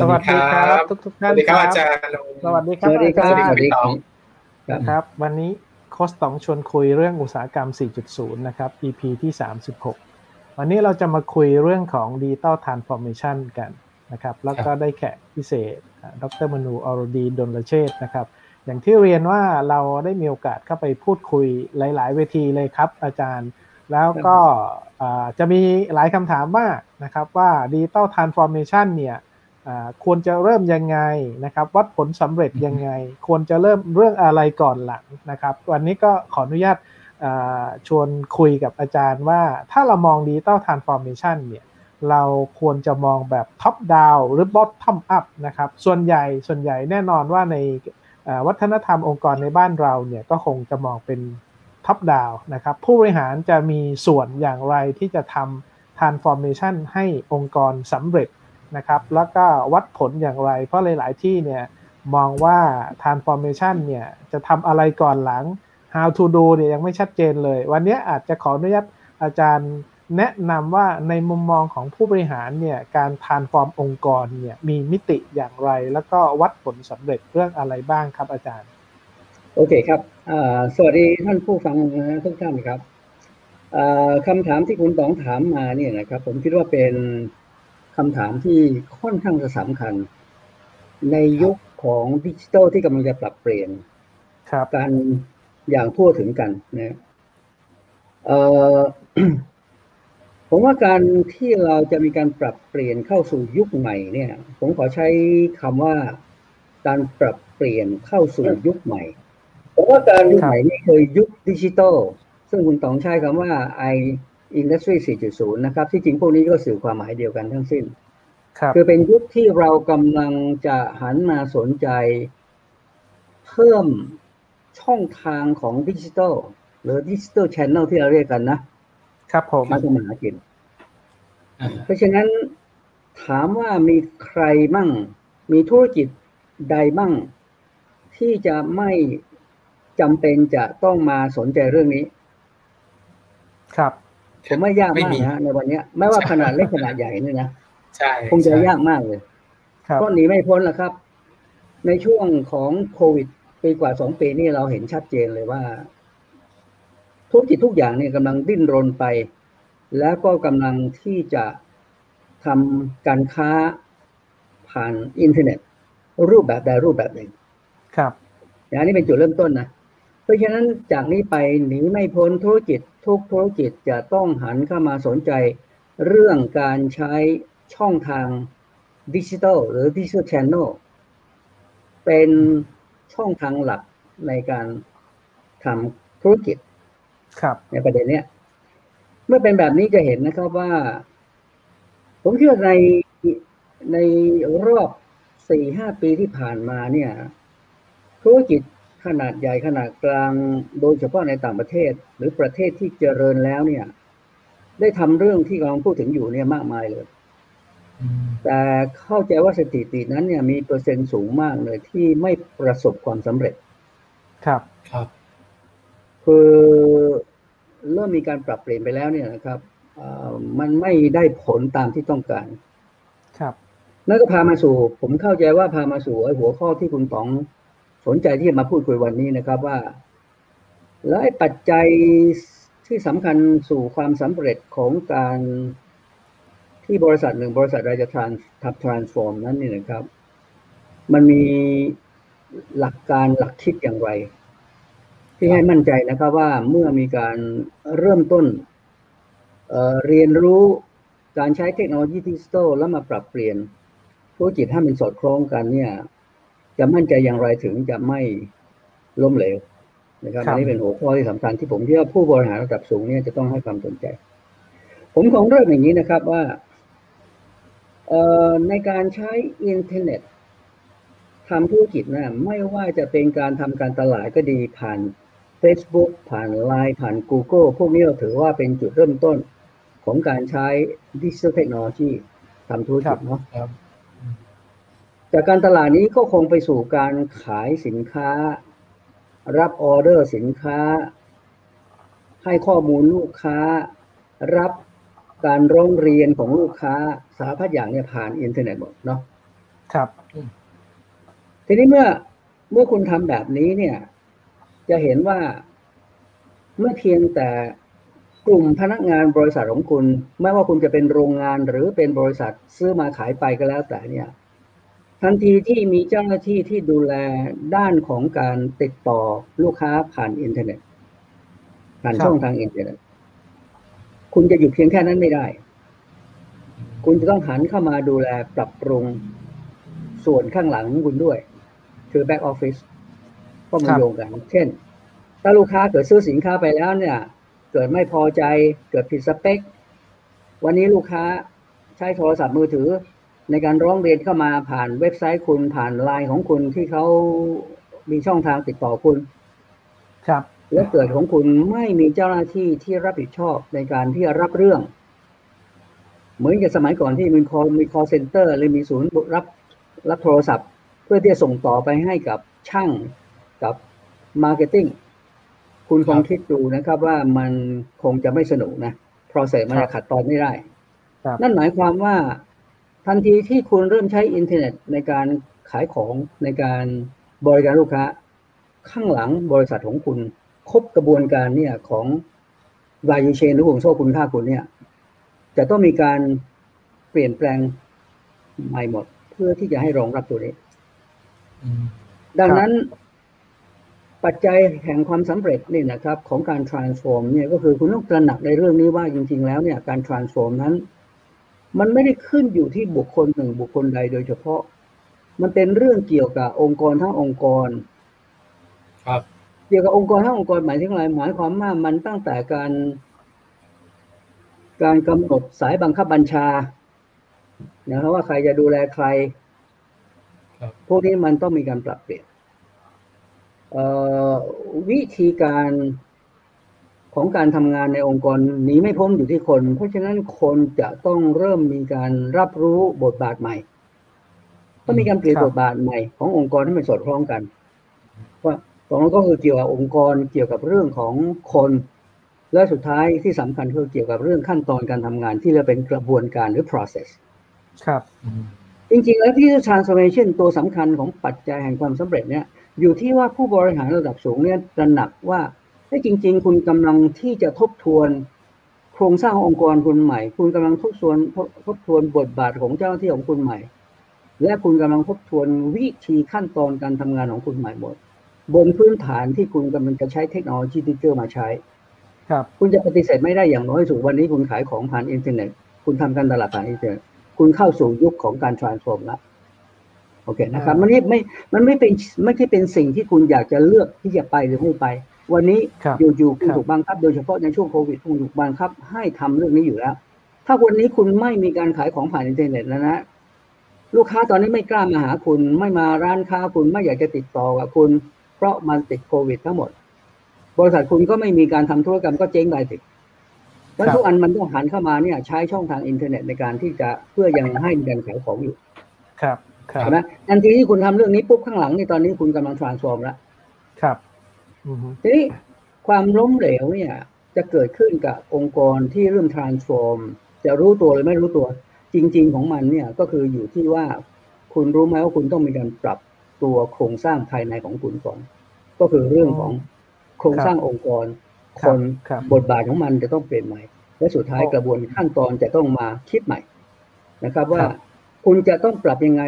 สวัสดีครับทุกทุกท่านสวัสดีครับอาจารย์สวัสดีครับสวัสดีครับอาจาสวัสดีย์ครับครับ วันนี้โคชต๋องชวนคุยเรื่องอุตสาหกรรม 4.0 นะครับ EP ที่ 36 วันนี้เราจะมาคุยเรื่องของ Digital Transformation กันนะครับ แล้วก็ได้แขกพิเศษอ่าดรมนูอรดีดลเชษฐ์นะครับ อย่างที่เรียนว่าเราได้มีโอกาสเข้าไปพูดคุยหลาย ๆ เวทีเลยครับ อาจารย์ แล้วก็อ่าจะมีหลายคำถามมากนะครับว่า Digital Transformation เนี่ยอ่า ควรจะเริ่มยังไงนะครับ วัดผลสำเร็จยังไง ควรจะเริ่มเรื่องอะไรก่อนหลังนะครับ วันนี้ก็ขออนุญาตอ่าชวนคุยกับอาจารย์ว่าถ้าเรามอง Digital Transformation เนี่ยเราควรจะมองแบบ Top Down หรือ Bottom Up นะครับ ส่วนใหญ่ส่วนใหญ่แน่นอนว่าในอ่าวัฒนธรรมองค์กรในบ้านเราเนี่ยก็คงจะมองเป็นท็อปดาวนะครับ ผู้บริหารจะมีส่วนอย่างไรที่จะทำ transformation ให้องค์กรสำเร็จ นะครับ แล้วก็วัดผลอย่างไร เพราะหลาย ๆ ที่เนี่ยมองว่า transformation เนี่ยจะทำอะไรก่อนหลัง how to do เนี่ยยังไม่ชัดเจนเลย วันนี้อาจจะขออนุญาตอาจารย์แนะนำว่าในมุมมองของผู้บริหารเนี่ยการ transform องค์กรเนี่ยมีมิติอย่างไร แล้วก็วัดผลสำเร็จเรื่องอะไรบ้างครับอาจารย์ โอเคครับ สวัสดีท่านผู้ฟังทุกท่านครับคำถามที่คุณต๋องถามมาเนี่ยนะครับ ผมคิดว่าเป็น คำถามที่ค่อนข้างจะสำคัญ ในยุคของดิจิทัลที่กำลังจะปรับเปลี่ยนครับกันอย่างทั่วถึงกันนะเอ่อผมว่าการที่เราจะมีการปรับเปลี่ยนเข้าสู่ยุคใหม่เนี่ย ผมขอใช้คำว่าการปรับเปลี่ยนเข้าสู่ยุคใหม่ ผมว่าการยุคใหม่นี่คือยุคดิจิทัลซึ่งคุณต๋องใช้คำว่า i industry 4.0 นะครับ ที่จริงพวกนี้ก็สื่อความหมายเดียวกันทั้งสิ้นครับคือเป็นยุคที่เรากำลังจะหันมาสนใจเพิ่มช่องทางของดิจิทัลหรือดิจิทัลช n นลที่เราเรียกกันนะ ครับผมมาทำมาหากิน เพราะฉะนั้นถามว่ามีใครมั่ง มีธุรกิจใดมั่ง ที่จะไม่จำเป็นจะต้องมาสนใจเรื่องนี้ ครับ ผมไม่ยากไม่มากมีนะฮะในวันเนี้ยไม่ว่าขนาดเล็กขนาดใหญ่เนี่ยนะใช่คงจะใช่ยากมากเลยครับก็หนีไม่พ้นแหละครับ ในช่วงของโควิดปีกว่าสองปีนี่เราเห็นชัดเจนเลยว่า ธุรกิจทุกอย่างเนี่ยกำลังดิ้นรนไป แล้วก็กำลังที่จะทำการค้าผ่านอินเทอร์เน็ต รูปแบบใดรูปแบบหนึ่ง ครับอันนี้เป็นจุดเริ่มต้นนะเพ ราะฉะนั้นจากนี้ไปหนีไม่พ้นธุรกิจทุกธุรกิจจะต้องหันเข้ามาสนใจ เรื่องการใช้ช่องทางดิจิทัลหรือดิจิทัลช n นลเป็นช่องทางหลักในการทำธุรกิจครับ ในประเด็นเนี้ย เมื่อเป็นแบบนี้จะเห็นนะครับว่า ผมคิดว่าในในรอบสี่ห้าปีที่ผ่านมาเนี่ย ธุรกิจ ขนาดใหญ่ขนาดกลางโดยเฉพาะในต่างประเทศ หรือประเทศที่เจริญแล้วเนี่ย ได้ทำเรื่องที่กำลังพูดถึงอยู่เนี่ยมากมายเลยอืมแต่เข้าใจว่าสถิตินั้นเนี่ยมีเปอร์เซ็นต์สูงมากเลยที่ไม่ประสบความสำเร็จ ครับครับ คือเริ่มมีการปรับเปลี่ยนไปแล้วเนี่ยนะครับเอ่อมันไม่ได้ผลตามที่ต้องการ ครับนั่นก็พามาสู่ ผมเข้าใจว่าพามาสู่ไอ้หัวข้อที่คุณต๋อง สนใจที่จะมาพูดคุยวันนี้นะครับว่า แล้วไอ้ปัจจัยที่สำคัญสู่ความสำเร็จของการที่บริษัทหนึ่งบริษัทใดจะทรานทับ transform นั้นนี่นะครับ มันมีหลักการหลักคิดอย่างไร ที่ให้มั่นใจนะครับว่าเมื่อมีการเริ่มต้นเเรียนรู้การใช้เทคโนโลยีดิจิทัลแล้วมาปรับเปลี่ยนธุรกิจให้มันสอดคล้องกันเนี่ย จะมั่นใจอย่างไรถึงจะไม่ล้มเหลวนะครับครับอันนี้เป็นหัวข้อที่สำคัญที่ผมคิดว่าผู้บริหารระดับสูงเนี่ยจะต้องให้ความสนใจ ผมคงเริ่มอย่างนี้นะครับว่าเอ่อในการใช้อินเทอร์เน็ตทำธุรกิจนะไม่ว่าจะเป็นการทำการตลาดก็ดีผ่าน Facebook ผ่าน Line ผ่าน Google พวกนี้เราถือว่าเป็นจุดเริ่มต้นของการใช้ดิจิทัลเทคโนโลยีทำธุรกิจเนาะครับ จากการตลาดนี้ก็คงไปสู่การขายสินค้า รับออเดอร์สินค้า ให้ข้อมูลลูกค้า รับการร้องเรียนของลูกค้าสารพัดอย่างเนี่ยผ่านอินเทอร์เน็ตหมดเนาะครับ ทีนี้เมื่อเมื่อคุณทำแบบนี้เนี่ย จะเห็นว่าเมื่อเพียงแต่กลุ่มพนักงานบริษัทของคุณ ไม่ว่าคุณจะเป็นโรงงานหรือเป็นบริษัทซื้อมาขายไปก็แล้วแต่เนี่ย ทันทีที่มีเจ้าหน้าที่ที่ดูแลด้านของการติดต่อลูกค้าผ่านอินเทอร์เน็ต ผ่านช่องทางอินเทอร์เน็ต คุณจะอยู่เพียงแค่นั้นไม่ได้ คุณจะต้องหันเข้ามาดูแลปรับปรุงส่วนข้างหลังของคุณด้วย คือ back office ก็มาครับโยงกัน เช่น ถ้าลูกค้าเกิดซื้อสินค้าไปแล้วเนี่ย เกิดไม่พอใจเกิดผิดสเปค วันนี้ลูกค้าใช้โทรศัพท์มือถือ ในการร้องเรียนเข้ามาผ่านเว็บไซต์คุณผ่านไลน์ของคุณที่เขามีช่องทางติดต่อคุณ ครับ และเกิดของคุณไม่มีเจ้าหน้าที่ที่รับผิดชอบในการที่จะรับเรื่อง เหมือนกับสมัยก่อนที่มี call มี call center หรือมีศูนย์รับรับโทรศัพท์ เพื่อที่จะส่งต่อไปให้กับช่างกับ marketing คุณคงคิดดูนะครับว่ามันคงจะไม่สนุกนะ process มันครัจะบขัดตอนไม่ได้ครับนั่นหมายความว่า ทันทีที่คุณเริ่มใช้อินเทอร์เน็ตในการขายของในการบริการลูกค้า ข้างหลังบริษัทของคุณ ครบกระบวนการเนี่ยของ value chain หรือห่วงโซ่คุณค่าคุณเนี่ย จะต้องมีการเปลี่ยนแปลงใหม่หมด เพื่อที่จะให้รองรับตัวนี้ ดังนั้นปัจจัยแห่งความสำเร็จนี่นะครับ ของการ transform เนี่ยก็คือคุณต้องตระหนักในเรื่องนี้ว่าจริง ๆ แล้วเนี่ยการ transform นั้น มันไม่ได้ขึ้นอยู่ที่บุคคลหนึ่งบุคคลใดโดยเฉพาะ มันเป็นเรื่องเกี่ยวกับองค์กรทั้งองค์กร ครับ เกี่ยวกับองค์กรทั้งองค์กรหมายถึงอะไรหมายความว่ามันตั้งแต่การ การกำหนดสายบังคับบัญชานะครับว่าใครจะดูแลใครครับพวกนี้มันต้องมีการปรับเปลี่ยนเอ่อวิธีการ ของการทำงานในองค์กรหนีไม่พ้นอยู่ที่คน เพราะฉะนั้นคนจะต้องเริ่มมีการรับรู้บทบาทใหม่ต้องมีการเปลี่ยนครับบทบาทใหม่ขององค์กรให้มันสอดคล้องกันว่าตรงนั้นก็คือเกี่ยวกับองค์กรเกี่ยวกับเรื่องของคน และสุดท้ายที่สำคัญคือเกี่ยวกับเรื่องขั้นตอนการทำงานที่เรียกเป็นกระบวนการหรือ process ครับอืมจริงๆ แล้วที่ transformation ตัวสำคัญของปัจจัยแห่งความสำเร็จเนี่ยอยู่ที่ว่าผู้บริหารระดับสูงเนี่ยตระหนักว่า เฮ้ยจริง ๆ คุณกำลังที่จะทบทวน โครงสร้างขององค์กรคุณใหม่ คุณกำลังทบทวนทบทบทวนบทบาทของเจ้าหน้าที่ของคุณใหม่ และคุณกำลังทบทวนวิธีขั้นตอนการทำงานของคุณใหม่หมด บนพื้นฐานที่คุณกำลังจะใช้เทคโนโลยีดิจิทัลมาใช้ ครับ คุณจะปฏิเสธไม่ได้อย่างน้อยสุดวันนี้คุณขายของผ่านอินเทอร์เน็ต คุณทำการตลาดผ่านอินเทอร์เน็ตคุณเข้าสู่ยุคของการ transform แล้วโอเคนะครับอ่ามัมันไม่ไม่มันไม่เป็นไม่ใช่เป็นสิ่งที่คุณอยากจะเลือกที่จะไปหรือไม่ไป วันนี้ครับอยู่ๆคุณครับถูกบังคับ โดยเฉพาะในช่วงโควิดคุณถูกบังคับ ให้ทำเรื่องนี้อยู่แล้ว ถ้าวันนี้คุณไม่มีการขายของผ่านอินเทอร์เน็ตแล้วนะลูกค้าตอนนี้ไม่กล้ามาหาคุณ ไม่มาร้านค้าคุณไม่อยากจะติดต่อกับคุณ เพราะมันติดโควิด ทั้งหมด บริษัทคุณก็ไม่มีการทำธุรกรรมก็เจ๊งไปสิเพราะครับทุกอันมันต้องหันเข้ามาเนี่ย ใช้ช่องทางอินเทอร์เน็ตในการที่จะเพื่อยังให้มีการขายของอยู่ครับครับใช่ไหมทันทีที่คุณทำเรื่องนี้ปุ๊บข้างหลังนี่ตอนนี้คุณกำลัง transform แล้วครับอือฮึ ทีนี้ความล้มเหลวเนี่ยจะเกิดขึ้นกับองค์กรที่เริ่ม transform จะรู้ตัวหรือไม่รู้ตัว จริง ๆ ของมันเนี่ยก็คืออยู่ที่ว่าคุณรู้ไหมว่าคุณต้องมีการปรับตัวโครงสร้างภายในของคุณก่อน ก็คือเรื่องของโครงสร้างองค์กรคครับนครับบทบาทของมันจะต้องเปลี่ยนใหม่ และสุดท้ายโอ้กระบวนขั้นตอนจะต้องมาคิดใหม่นะครับ ว่าครับคุณจะต้องปรับยังไง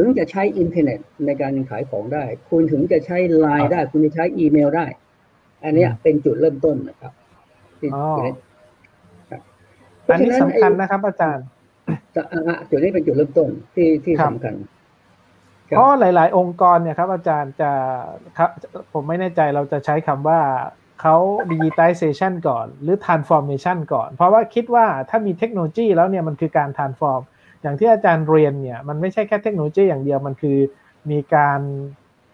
ถึงจะใช้อินเทอร์เน็ตในการขายของได้ คุณถึงจะใช้ไลน์ได้ คุณจะใช้อีเมลได้ อันเนี้ยเป็นจุดเริ่มต้นนะครับที่อ๋อจุดนี้ครับอันนี้เพราะฉะสำคัญไอ้นะครับ อาจารย์อะจุดนี้เป็นจุดเริ่มต้นที่ที่ครับสำคัญครับเพราะหลาย ๆ องค์กรเนี่ยครับ อาจารย์จะครับผมไม่แน่ใจเราจะใช้คำว่าเขา digitization ก่อน หรือ transformation ก่อน เพราะว่าคิดว่าถ้ามีเทคโนโลยีแล้วเนี่ยมันคือการ transform อย่างที่อาจารย์เรียนเนี่ยมันไม่ใช่แค่เทคโนโลยีอย่างเดียวมันคือ มีการ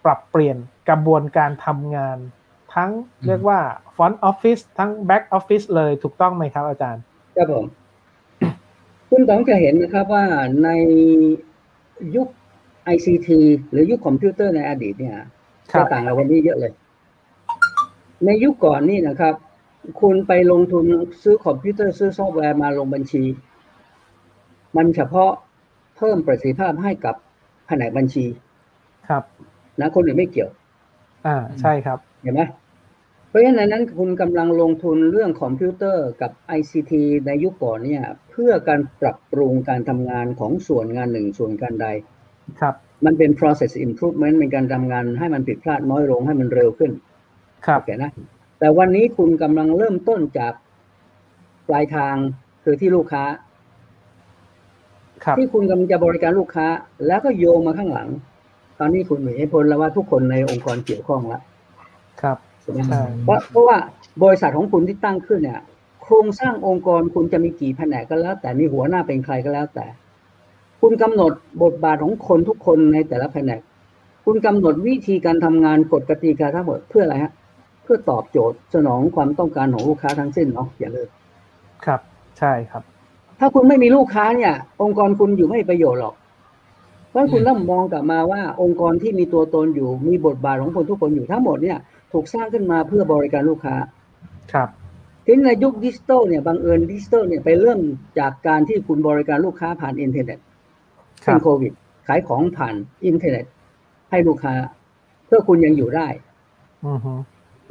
ปรับเปลี่ยนกระบวนการทำงาน ทั้งเรียกว่า front office ทั้ง back office เลยถูกต้องไหมครับอาจารย์ครับผมคุณต๋องจะเห็นนะครับว่าในยุค ICT หรือยุคคอมพิวเตอร์ในอดีตเนี่ยครับจะต่างกับวันนี้เยอะเลย ในยุคก่อนนี่นะครับ คุณไปลงทุนซื้อคอมพิวเตอร์ซื้อซอฟต์แวร์มาลงบัญชี มันเฉพาะเพิ่มประสิทธิภาพให้กับแผนกบัญชี ครับ นะคนอื่นไม่เกี่ยว อ่าใช่ครับ เห็นไหมเพราะฉะนั้นนั้นคุณกำลังลงทุนเรื่องคอมพิวเตอร์กับ ICT ในยุคก่อนเนี่ย เพื่อการปรับปรุงการทำงานของส่วนงานหนึ่งส่วนการใด ครับ มันเป็น process improvement เป็นการทำงานให้มันผิดพลาดน้อยลงให้มันเร็วขึ้น ครับโอเคนะ แต่วันนี้คุณกำลังเริ่มต้นจากปลายทางคือที่ลูกค้าครับ ที่คุณกำลังจะบริการลูกค้า แล้วก็โยงมาข้างหลัง ตอนนี้คุณมีให้พ้นแล้วว่าทุกคนในองค์กรเกี่ยวข้องแล้วครับใช่ไหมใช่เพราะเพราะว่าบริษัทของคุณที่ตั้งขึ้นเนี่ย โครงสร้างองค์กรคุณจะมีกี่แผนกก็แล้ว แต่มีหัวหน้าเป็นใครก็แล้วแต่ คุณกำหนดบทบาทของคนทุกคนในแต่ละแผนก คุณกำหนดวิธีการทำงานกฎกติกาทั้งหมดเพื่ออะไรฮะเพื่อตอบโจทย์สนองความต้องการของลูกค้าทั้งสิ้นเนาะอย่าลืมครับ ใช่ครับ ถ้าคุณไม่มีลูกค้าเนี่ย องค์กรคุณอยู่ไม่มีประโยชน์หรอก เพราะฉะนั้นคุณต้องมองกลับมาว่าองค์กรที่มีตัวตนอยู่มีบทบาทของคนทุกคนอยู่ทั้งหมดเนี่ยถูกสร้างขึ้นมาเพื่อบริการลูกค้า ครับทีนี้ในยุคดิจิตอลเนี่ยบังเอิญดิจิตอลเนี่ยไปเริ่มจากการที่คุณบริการลูกค้าผ่านอินเทอร์เน็ตครัเป็นโควิด ขายของผ่านอินเทอร์เน็ต ให้ลูกค้า เพื่อคุณยังอยู่ได้อือฮึ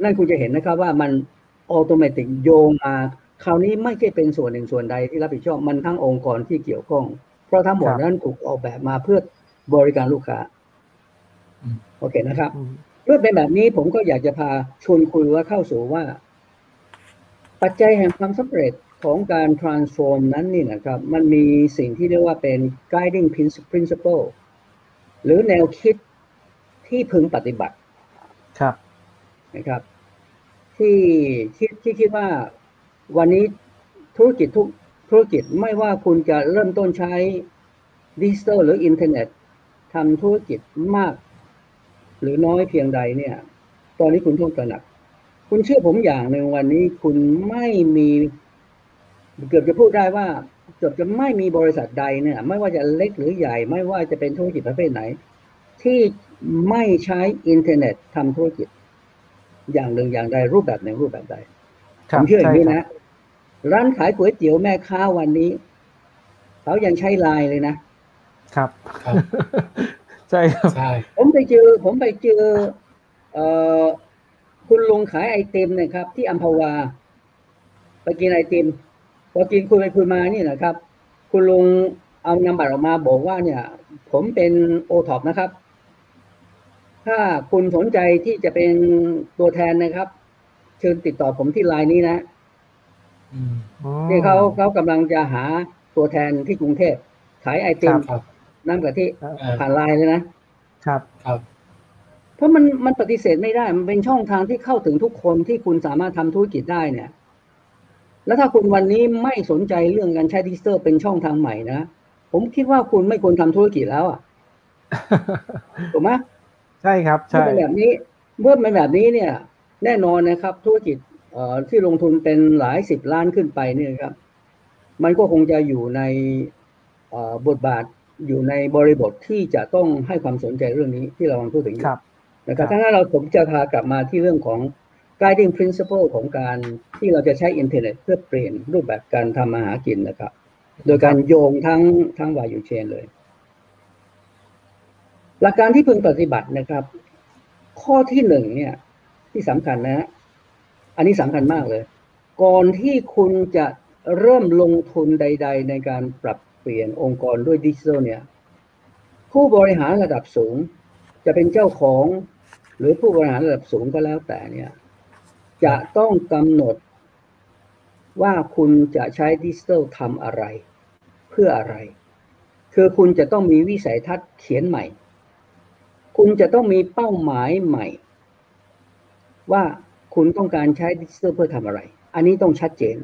นั่นคุณจะเห็นนะครับว่ามัน automatic โยงมา คราวนี้ไม่ใช่เป็นส่วนหนึ่งส่วนใดที่รับผิดชอบมันทั้งองค์กรที่เกี่ยวข้อง เพราะทั้งหมดนั้นถูกออกแบบมาเพื่อบริการลูกค้าอืมโอเคนะครับอืมเมื่อเป็นแบบนี้ผมก็อยากจะพาชวนคุยว่าเข้าสู่ว่า ปัจจัยแห่งความสำเร็จของการ transform นั้นนี่นะครับ มันมีสิ่งที่เรียกว่าเป็น guiding principle หรือแนวคิดที่พึงปฏิบัติ ครับนะครับ ที่คิดที่คิดว่า วันนี้ธุรกิจทุกธุรกิจไม่ว่าคุณจะเริ่มต้นใช้ดิจิทัลหรืออินเทอร์เน็ตทำธุรกิจมาก หรือน้อยเพียงใดเนี่ย ตอนนี้คุณต้องตระหนัก คุณเชื่อผมอย่างหนึ่งวันนี้คุณไม่มีเกือบจะพูดได้ว่าเกือบจะไม่มีบริษัทใดเนี่ย ไม่ว่าจะเล็กหรือใหญ่ ไม่ว่าจะเป็นธุรกิจประเภทไหน ที่ไม่ใช้อินเทอร์เน็ตทำธุรกิจ อย่างหนึ่งอย่างใดรูปแบบหนึ่งรูปแบบใด ผรับมเชื่ออย่างนี้ใช่คนะรับร้านขายก๋วยเตี๋ยวแม่ค้าวันนี้ เขายังใช้ไลน์เลยนะ ครับครับใช่ครับใช่ผมไปเจอ ผมไปเจอ เอ่อคุณลุงขายไอติมนะครับ ที่อัมพวา ไปกินไอติมพอกินคุยไปคุยมานี่นะครับ คุณลุงเอานำบัตรออกมาบอกว่าเนี่ย ผมเป็นโอท็อปนะครับ ถ้าคุณสนใจที่จะเป็นตัวแทนนะครับ เชิญติดต่อผมที่ไลน์นี้นะอืมอืมนี่เขาเขากำลังจะหาตัวแทนที่กรุงเทพขายไอติมครับน้ำกะทิเออผ่านไลน์เลยนะครับครับ เพราะมันมันปฏิเสธไม่ได้ มันเป็นช่องทางที่เข้าถึงทุกคนที่คุณสามารถทำธุรกิจได้เนี่ย แล้วถ้าคุณวันนี้ไม่สนใจเรื่องการใช้ดิจิทัลเป็นช่องทางใหม่นะผมคิดว่าคุณไม่ควรทำธุรกิจแล้วอะถูกไหมใช่ครับเมื่อใช่เป็นแบบนี้เมื่อเป็นแบบนี้เนี่ย แน่นอนนะครับ ธุรกิจเอ่อที่ลงทุนเป็นหลายสิบล้านขึ้นไปเนี่ยครับ มันก็คงจะอยู่ในเอ่อบทบาทอยู่ในบริบทที่จะต้องให้ความสนใจเรื่องนี้ที่เรากำลังพูดถึงอยู่ครับนะครับครับทั้งนั้นเราผมจะพากลับมาที่เรื่องของ guiding principle ของการที่เราจะใช้อินเทอร์เน็ตเพื่อเปลี่ยนรูปแบบการทำมาหากินนะครับ โดยการโยงทั้งทั้งวายูเชนเลย หลักการที่พึงปฏิบัตินะครับ ข้อที่หนึ่งเนี่ย ที่สำคัญนะฮะอันนี้สำคัญมากเลย ก่อนที่คุณจะเริ่มลงทุนใด ๆ ในการปรับเปลี่ยนองค์กรด้วยดิจิทัลเนี่ย ผู้บริหารระดับสูง จะเป็นเจ้าของ หรือผู้บริหารระดับสูงก็แล้วแต่เนี่ย จะต้องกำหนดว่าคุณจะใช้ดิจิทัลทำอะไร เพื่ออะไร คือคุณจะต้องมีวิสัยทัศน์เขียนใหม่ คุณจะต้องมีเป้าหมายใหม่ ว่าคุณต้องการใช้ดิจิทัลเพื่อทำอะไร อันนี้ต้องชัดเจน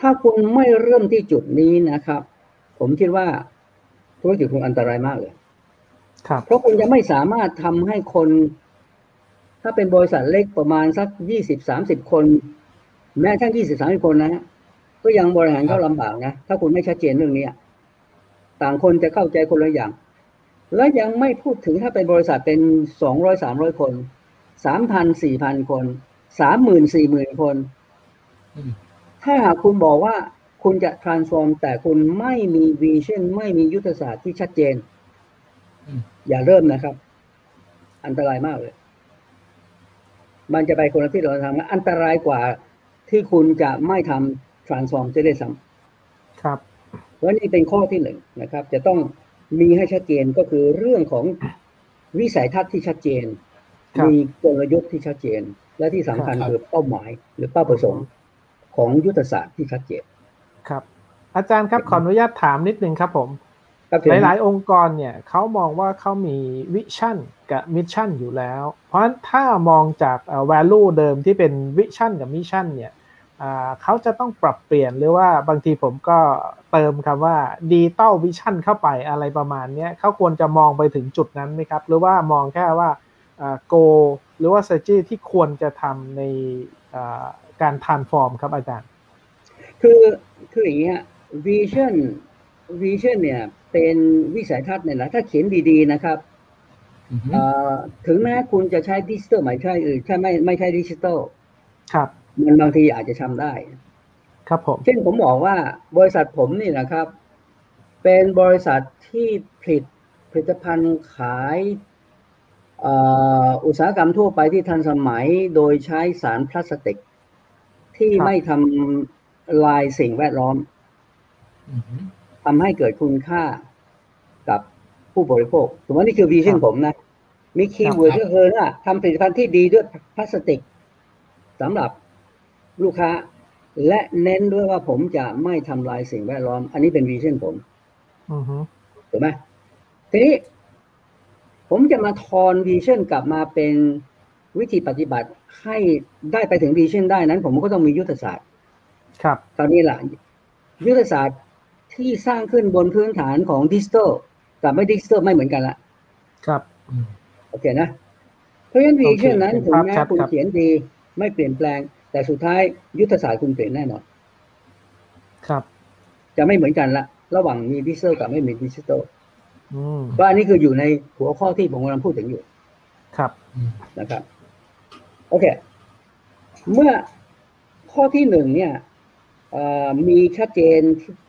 ถ้าคุณไม่เริ่มที่จุดนี้นะครับ ผมคิดว่าธุรกิจคุณอันตรายมากเลยครับเพราะคุณจะไม่สามารถทำให้คน ถ้าเป็นบริษัทเล็กประมาณสักยี่สิบสามสิบคน แม้ทั้งยี่สิบสามสิบคนนะก็ยังบริหารเข้าลำบากนะ ถ้าคุณไม่ชัดเจนเรื่องนี้อะต่างคนจะเข้าใจคนละอย่าง และยังไม่พูดถึงถ้าเป็นบริษัทเป็นสองร้อยสามร้อยคน สามพันสี่พันคนสามหมื่นสี่หมื่นคนอืมถ้าหากคุณบอกว่าคุณจะ transform แต่คุณไม่มี vision ไม่มียุทธศาสตร์ที่ชัดเจนอืมอย่าเริ่มนะครับ อันตรายมากเลย มันจะไปคนละที่เราทำอันตรายกว่าที่คุณจะไม่ทำ transform จะได้ซ้ำครับเพราะนี่เป็นข้อที่หนึ่งนะครับ จะต้องมีให้ชัดเจนก็คือเรื่องของวิสัยทัศน์ที่ชัดเจนครับ มีกลยุทธ์ที่ชัดเจน และที่สำคัญครับคือเป้าหมายหรือเป้าประสงค์ของยุทธศาสตร์ที่ชัดเจนครับ อาจารย์ครับขออนุญาตถามนิดนึงครับผมครับหลายๆ องค์กรเนี่ยเขามองว่าเขามีvision กับ mission อยู่แล้ว เพราะฉะนั้นถ้ามองจากเอ่อ value เดิมที่เป็น vision กับ mission เนี่ยอ่าเขาจะต้องปรับเปลี่ยนหรือว่าบางทีผมก็เติมคำว่า digital vision เข้าไปอะไรประมาณเนี้ยเขาควรจะมองไปถึงจุดนั้นไหมครับ หรือว่ามองแค่ว่า goal หรือว่า strategy ที่ควรจะทำในอ่าการ transform ครับอาจารย์ คือคืออย่างนี้ฮะ vision vision เนี่ยเป็นวิสัยทัศน์เนี่ยนะถ้าเขียนดีๆนะครับอืมเอ่อถึงแม้คุณจะใช้ดิจิตอลไม่ใช่เออใช่ไม่ไม่ใช่ดิจิตอลครับมันบางทีอาจจะทำได้ ครับผม เช่นผมบอกว่าบริษัทผมนี่นะครับ เป็นบริษัทที่ผลิตผลิตภัณฑ์ขายเอ่ออุตสาหกรรมทั่วไปที่ทันสมัยโดยใช้สารพลาสติก ที่ครับไม่ทำลายสิ่งแวดล้อมอืมทำให้เกิดคุณค่ากับผู้บริโภคถือว่านี่คือ vision ครับผมนะ มี keyword ครับก็คือว่าทำผลิตภัณฑ์ที่ดีด้วยพลาสติกสำหรับลูกค้า และเน้นด้วยว่าผมจะไม่ทำลายสิ่งแวดล้อม อันนี้เป็น vision ผมอือฮึถูกไหมทีนี้ ผมจะมาทอน vision กลับมาเป็นวิธีปฏิบัติให้ได้ไปถึงวิชั่นได้นั้น ผมก็ต้องมียุทธศาสตร์ ครับคราวนี้ล่ะยุทธศาสตร์ที่สร้างขึ้นบนพื้นฐานของดิจิตอลกับไม่ดิจิตอลไม่เหมือนกันละครับอืมโอเคนะ เพราะฉะนั้นโอวิเคชั่นนั้นเห็นถึงภาพแม้ชัดคุณครับเขียนดีไม่เปลี่ยนแปลง แต่สุดท้ายยุทธศาสตร์คุณเปลี่ยนแน่นอนครับ จะไม่เหมือนกันละระหว่างมีดิจิตอลกับไม่มีดิจิตอลอืม ก็อันนี้คืออยู่ในหัวข้อที่ผมกำลังพูดถึงอยู่ ครับอืมนะครับ โอเค เมื่อข้อที่หนึ่งเนี่ยเอ่อมีชัดเจน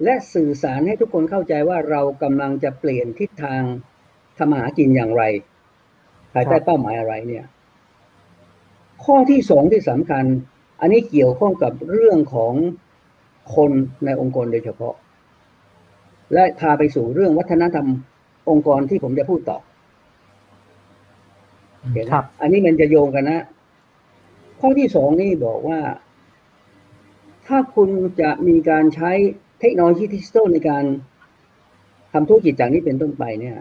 และสื่อสารให้ทุกคนเข้าใจว่าเรากำลังจะเปลี่ยนทิศทางทำมาหากินอย่างไรภายใต้เป้าหมายอะไรเนี่ย ข้อที่สองที่สำคัญ อันนี้เกี่ยวข้องกับเรื่องของคนในองค์กรโดยเฉพาะ และพาไปสู่เรื่องวัฒนธรรม องค์กรที่ผมจะพูดต่อเห็นไหมครับ อันนี้มันจะโยงกันนะ ข้อที่สองนี่บอกว่า ถ้าคุณจะมีการใช้เทคโนโลยีดิจิทัลในการทำธุรกิจจากนี้เป็นต้นไปเนี่ย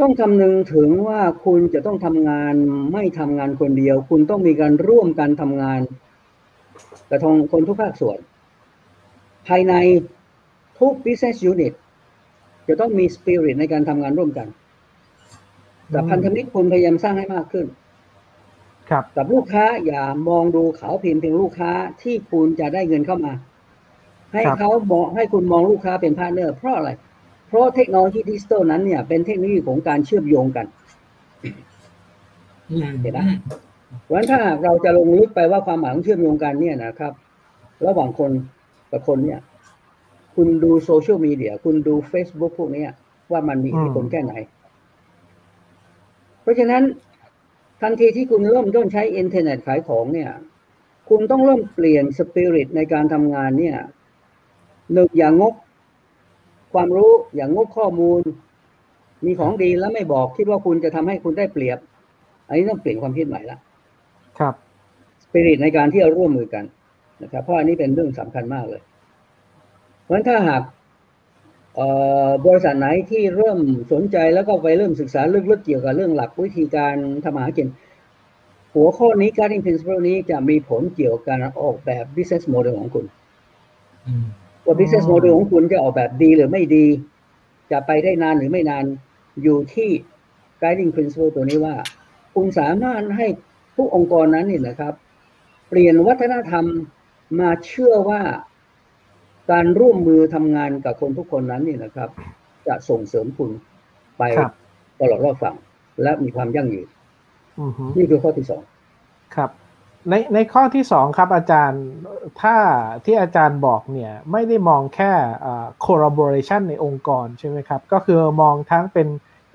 ต้องคำนึงถึงว่าคุณจะต้องทำงานไม่ทำงานคนเดียว คุณต้องมีการร่วมกันทำงานกับทางคนทุกภาคส่วน ภายในทุก business unit จะต้องมี spirit ในการทำงานร่วมกัน แต่พันธมิตรคุณพยายามสร้างให้มากขึ้น ครับกับลูกค้าอย่ามองดูเขาเพียงเพียงลูกค้าที่คุณจะได้เงินเข้ามา ให้ครับเขามองให้คุณมองลูกค้าเป็น partner เพราะอะไร เพราะเทคโนโลยีดิจิตอลนั้นเนี่ย เป็นเทคโนโลยีของการเชื่อมโยงกันอืมเห็นไหมเพราะฉะนั้นถ้าเราจะลงลึกไปว่าความหมายของเชื่อมโยงกันเนี่ยนะครับ ระหว่างคนกับคนเนี่ย คุณดูโซเชียลมีเดีย คุณดู Facebook พวกเนี้ยว่ามันมีอิทธิพลอืมแค่ไหน เพราะฉะนั้นทันทีที่คุณเริ่มต้นใช้อินเทอร์เน็ตขายของเนี่ย คุณต้องเริ่มเปลี่ยนสปิริตในการทำงานเนี่ยหนึ่งอย่างงก ความรู้อย่างงกข้อมูล มีของดีแล้วไม่บอกคิดว่าคุณจะทำให้คุณได้เปรียบ อันนี้ต้องเปลี่ยนความคิดใหม่ละครับสปิริตในการที่จะร่วมมือกันนะครับเพราะอันนี้เป็นเรื่องสำคัญมากเลย เพราะฉะนั้นถ้าหากเอ่อบริษัทไหนที่เริ่มสนใจแล้วก็ไปเริ่มศึกษาลึกๆเกี่ยวกับเรื่องหลักวิธีการทำมาหากินหัวข้อนี้ guiding principle นี้จะมีผลเกี่ยวกับการออกแบบ business model ของคุณอืมว่า business model ของคุณจะออกแบบดีหรือไม่ดี จะไปได้นานหรือไม่นานอยู่ที่ guiding principle ตัวนี้ว่า คุณสามารถให้ทุกองค์กรนั้นเนี่ยนะครับ เปลี่ยนวัฒนธรรมมาเชื่อว่า การร่วมมือทำงานกับคนทุกคนนั้นเนี่ยนะครับ จะส่งเสริมคุณไปครับตลอดรอดฝั่ง และมีความยั่งยืนอือฮึนี่คือข้อที่สองครับ ในในข้อที่สองครับอาจารย์ถ้าที่อาจารย์บอกเนี่ย ไม่ได้มองแค่อ่า collaboration ในองค์กรใช่ไหมครับ ก็คือมองทั้งเป็น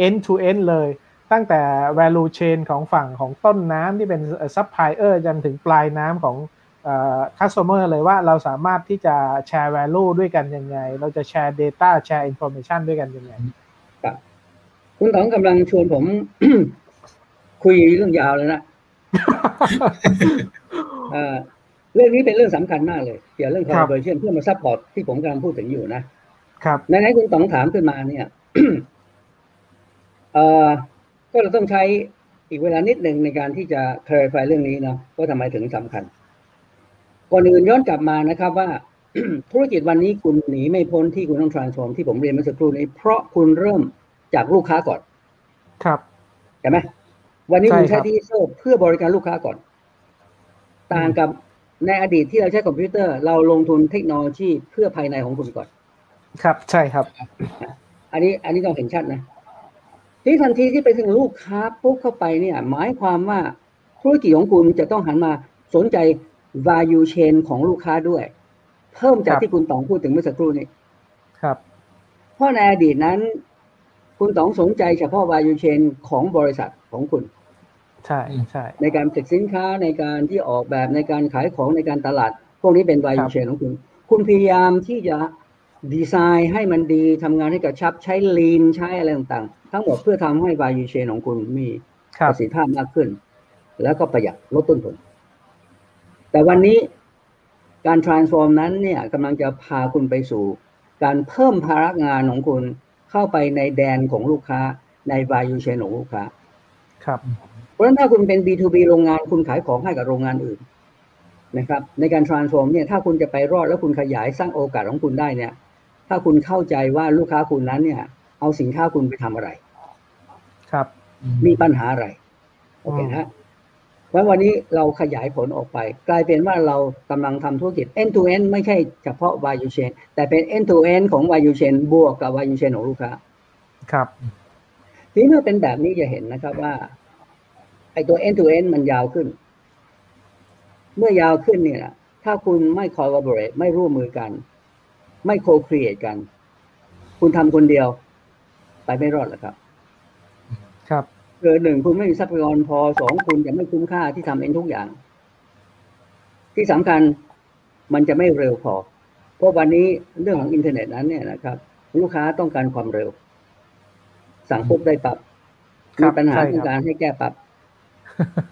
end to end เลย ตั้งแต่ value chain ของฝั่งของต้นน้ำที่เป็น supplier จนถึงปลายน้ำของ customer เลยว่าเราสามารถที่จะแชร์ value ด้วยกันยังไง เราจะแชร์ data แชร์ information ด้วยกันยังไงครับคุณต๋องกำลังชวนผม คุยเรื่องยาวเลยนะเอ่อเรื่องนี้เป็นเรื่องสำคัญมากเลย เกี่ยวกับเรื่องครับ collaboration เพื่อมา support ที่ผมกำลังพูดถึงอยู่นะ ครับในไหนๆคุณต๋องถามขึ้นมาเนี่ยเอ่อก็เราต้องใช้อีกเวลานิดหนึ่งในการที่จะ clarify เรื่องนี้เนาะว่าทำไมถึงสำคัญ ก่อนอื่นย้อนกลับมานะครับว่าธุรกิจวันนี้คุณหนีไม่พ้นที่คุณต้อง transform ที่ผมเรียนเมื่อสักครู่นี้ เพราะคุณเริ่มจากลูกค้าก่อน ครับใช่ไหมวันนี้ใช่คุณครัใช้บดิจิทัลเพื่อบริการลูกค้าก่อน ต่างกับในอดีตที่เราใช้คอมพิวเตอร์ เราลงทุนเทคโนโลยีเพื่อภายในของคุณก่อน ครับใช่ครับ อันนี้อันนี้ต้องเห็นชัดนะที่ทันทีที่ไปถึงลูกค้าปุ๊บเข้าไปเนี่ย หมายความว่าธุรกิจของคุณจะต้องหันมาสนใจ value chain ของลูกค้าด้วย เพิ่มจากครับที่คุณต๋องพูดถึงเมื่อสักครู่นี้ครับ เพราะในอดีตนั้น คุณต๋องสนใจเฉพาะ value chain ของบริษัทของคุณ ใช่ใช่ในการผลิตสินค้าในการที่ออกแบบในการขายของในการตลาด พวกนี้เป็นครั value บ chain ของคุณ คุณพยายามที่จะดีไซน์ให้มันดีทำงานให้กระชับใช้ lean ใช้อะไรต่างๆ ทั้งหมดเพื่อทำให้ value chain ของคุณมีครัปบระสิทธิภาพมากขึ้น แล้วก็ประหยัดลดต้นทุน แต่วันนี้การ transform นั้นเนี่ยกำลังจะพาคุณไปสู่ การเพิ่มภาระงานของคุณเข้าไปในแดนของลูกค้าใน value chain ของลูกค้า ครับ เพราะฉะนั้นถ้าคุณเป็น B2B โรงงานคุณขายของให้กับโรงงานอื่นนะครับในการ transform เนี่ยถ้าคุณจะไปรอดแล้วคุณขยายสร้างโอกาสของคุณได้เนี่ยถ้าคุณเข้าใจว่าลูกค้าคุณนั้นเนี่ย เอาสินค้าคุณไปทำอะไร ครับ มีปัญหาอะไร โอเคนะฮะ เพราะวันนี้เราขยายผลออกไป กลายเป็นว่าเรากำลังทำธุรกิจ end to end ไม่ใช่เฉพาะ value chain แต่เป็น end to end ของ value chain บวกกับ value chain ของลูกค้า ครับ ทีนี้เมื่อเป็นแบบนี้จะเห็นนะครับว่าไอ้ตัว end to end มันยาวขึ้น เมื่อยาวขึ้นเนี่ยนะถ้าคุณไม่ collaborate ไม่ร่วมมือกัน ไม่ co-create กัน คุณทำคนเดียว ไปไม่รอดหรอกครับ ครับ คือหนึ่งคุณไม่มีทรัพยากรพอสองคุณจะไม่คุ้มค่าที่ทำเองทุกอย่าง ที่สำคัญมันจะไม่เร็วพอ เพราะวันนี้เรื่องของอินเทอร์เน็ตนั้นเนี่ยนะครับ ลูกค้าต้องการความเร็ว สั่งปุ๊บได้ปรับครัมีบปัญหาใช่ต้องครับการให้แก้ปรับ